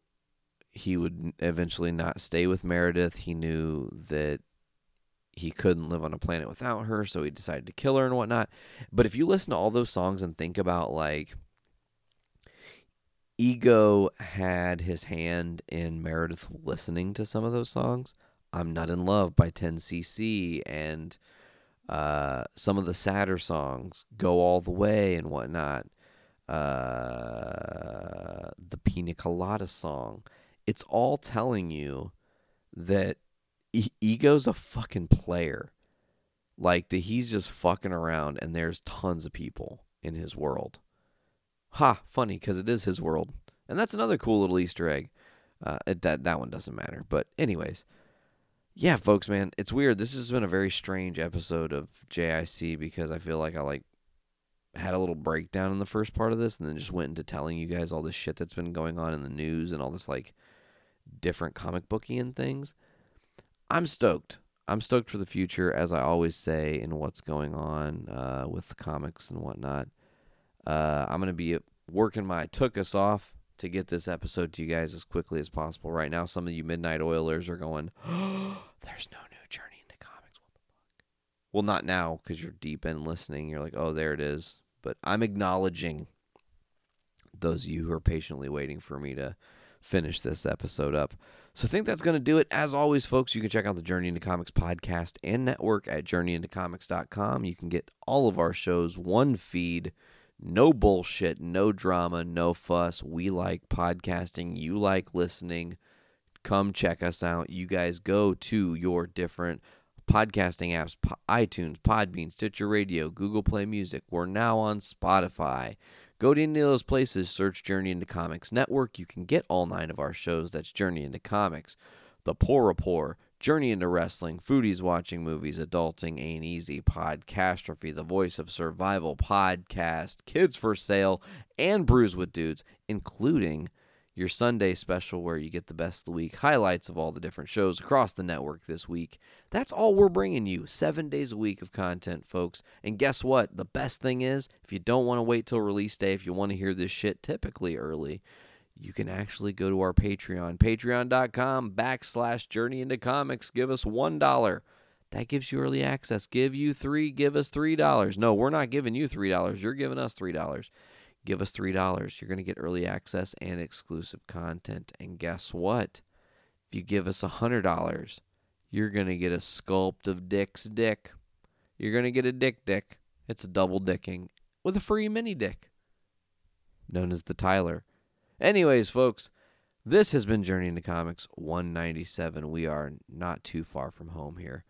he would eventually not stay with Meredith. He knew that he couldn't live on a planet without her, so he decided to kill her and whatnot. But if you listen to all those songs and think about like Ego had his hand in Meredith listening to some of those songs. I'm Not in Love by 10cc and uh, some of the sadder songs, Go All the Way and whatnot. Uh, the Pina Colada song. It's all telling you that e- ego's a fucking player. Like that he's just fucking around and there's tons of people in his world. Ha funny because it is his world. And that's another cool little easter egg. Uh, that that one doesn't matter. But anyways yeah folks man it's weird. This has been a very strange episode of jic because i feel like i like had a little breakdown in the first part of this and then just went into telling you guys all this shit that's been going on in the news and all this like different comic booky and things. I'm stoked. I'm stoked for the future, as I always say, in what's going on uh, with the comics and whatnot. Uh, I'm gonna be working my took us off to get this episode to you guys as quickly as possible. Right now, some of you midnight oilers are going, "There's no new journey into comics." What the fuck? Well, not now because you're deep in listening. You're like, "Oh, there it is." But I'm acknowledging those of you who are patiently waiting for me to finish this episode up. So I think that's going to do it. As always, folks, you can check out the Journey into Comics podcast and network at journeyintocomics.com. You can get all of our shows, one feed, no bullshit, no drama, no fuss. We like podcasting. You like listening. Come check us out. You guys go to your different podcasting apps iTunes, Podbean, Stitcher Radio, Google Play Music. We're now on Spotify. Go to any of those places, search Journey into Comics Network. You can get all nine of our shows. That's Journey into Comics, The Poor Rapport, Journey into Wrestling, Foodies Watching Movies, Adulting Ain't Easy, Podcastrophe, The Voice of Survival Podcast, Kids for Sale, and Brews with Dudes, including your Sunday special where you get the best of the week highlights of all the different shows across the network this week. That's all we're bringing you. Seven days a week of content, folks. And guess what? The best thing is, if you don't want to wait till release day, if you want to hear this shit typically early, you can actually go to our Patreon, patreon.com backslash journey into comics. Give us $1. That gives you early access. Give you three, give us $3. No, we're not giving you $3. You're giving us $3 give us $3. You're going to get early access and exclusive content. And guess what? If you give us a $100, you're going to get a sculpt of Dick's dick. You're going to get a dick dick. It's a double dicking with a free mini dick, known as the Tyler. Anyways, folks, this has been Journey into Comics 197. We are not too far from home here.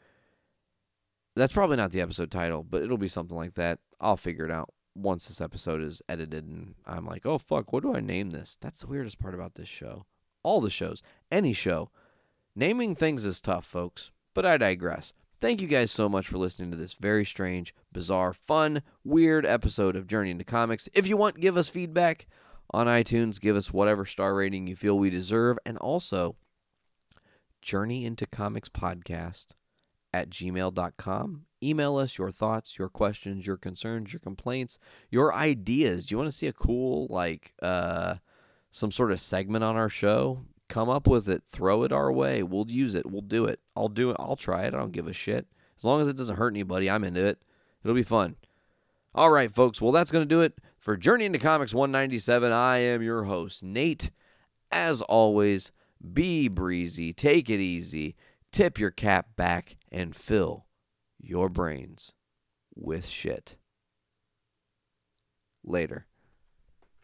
That's probably not the episode title, but it'll be something like that. I'll figure it out once this episode is edited and I'm like, oh fuck, what do I name this? That's the weirdest part about this show. All the shows, any show. Naming things is tough, folks, but I digress. Thank you guys so much for listening to this very strange, bizarre, fun, weird episode of Journey into Comics. If you want, give us feedback on iTunes, give us whatever star rating you feel we deserve, and also Journey into Comics podcast at gmail.com. Email us your thoughts, your questions, your concerns, your complaints, your ideas. Do you want to see a cool, like, uh, some sort of segment on our show? Come up with it, throw it our way. We'll use it. We'll do it. I'll do it. I'll try it. I don't give a shit. As long as it doesn't hurt anybody, I'm into it. It'll be fun. All right, folks. Well, that's going to do it for Journey into Comics 197. I am your host, Nate. As always, be breezy, take it easy, tip your cap back, and fill your brains with shit. Later.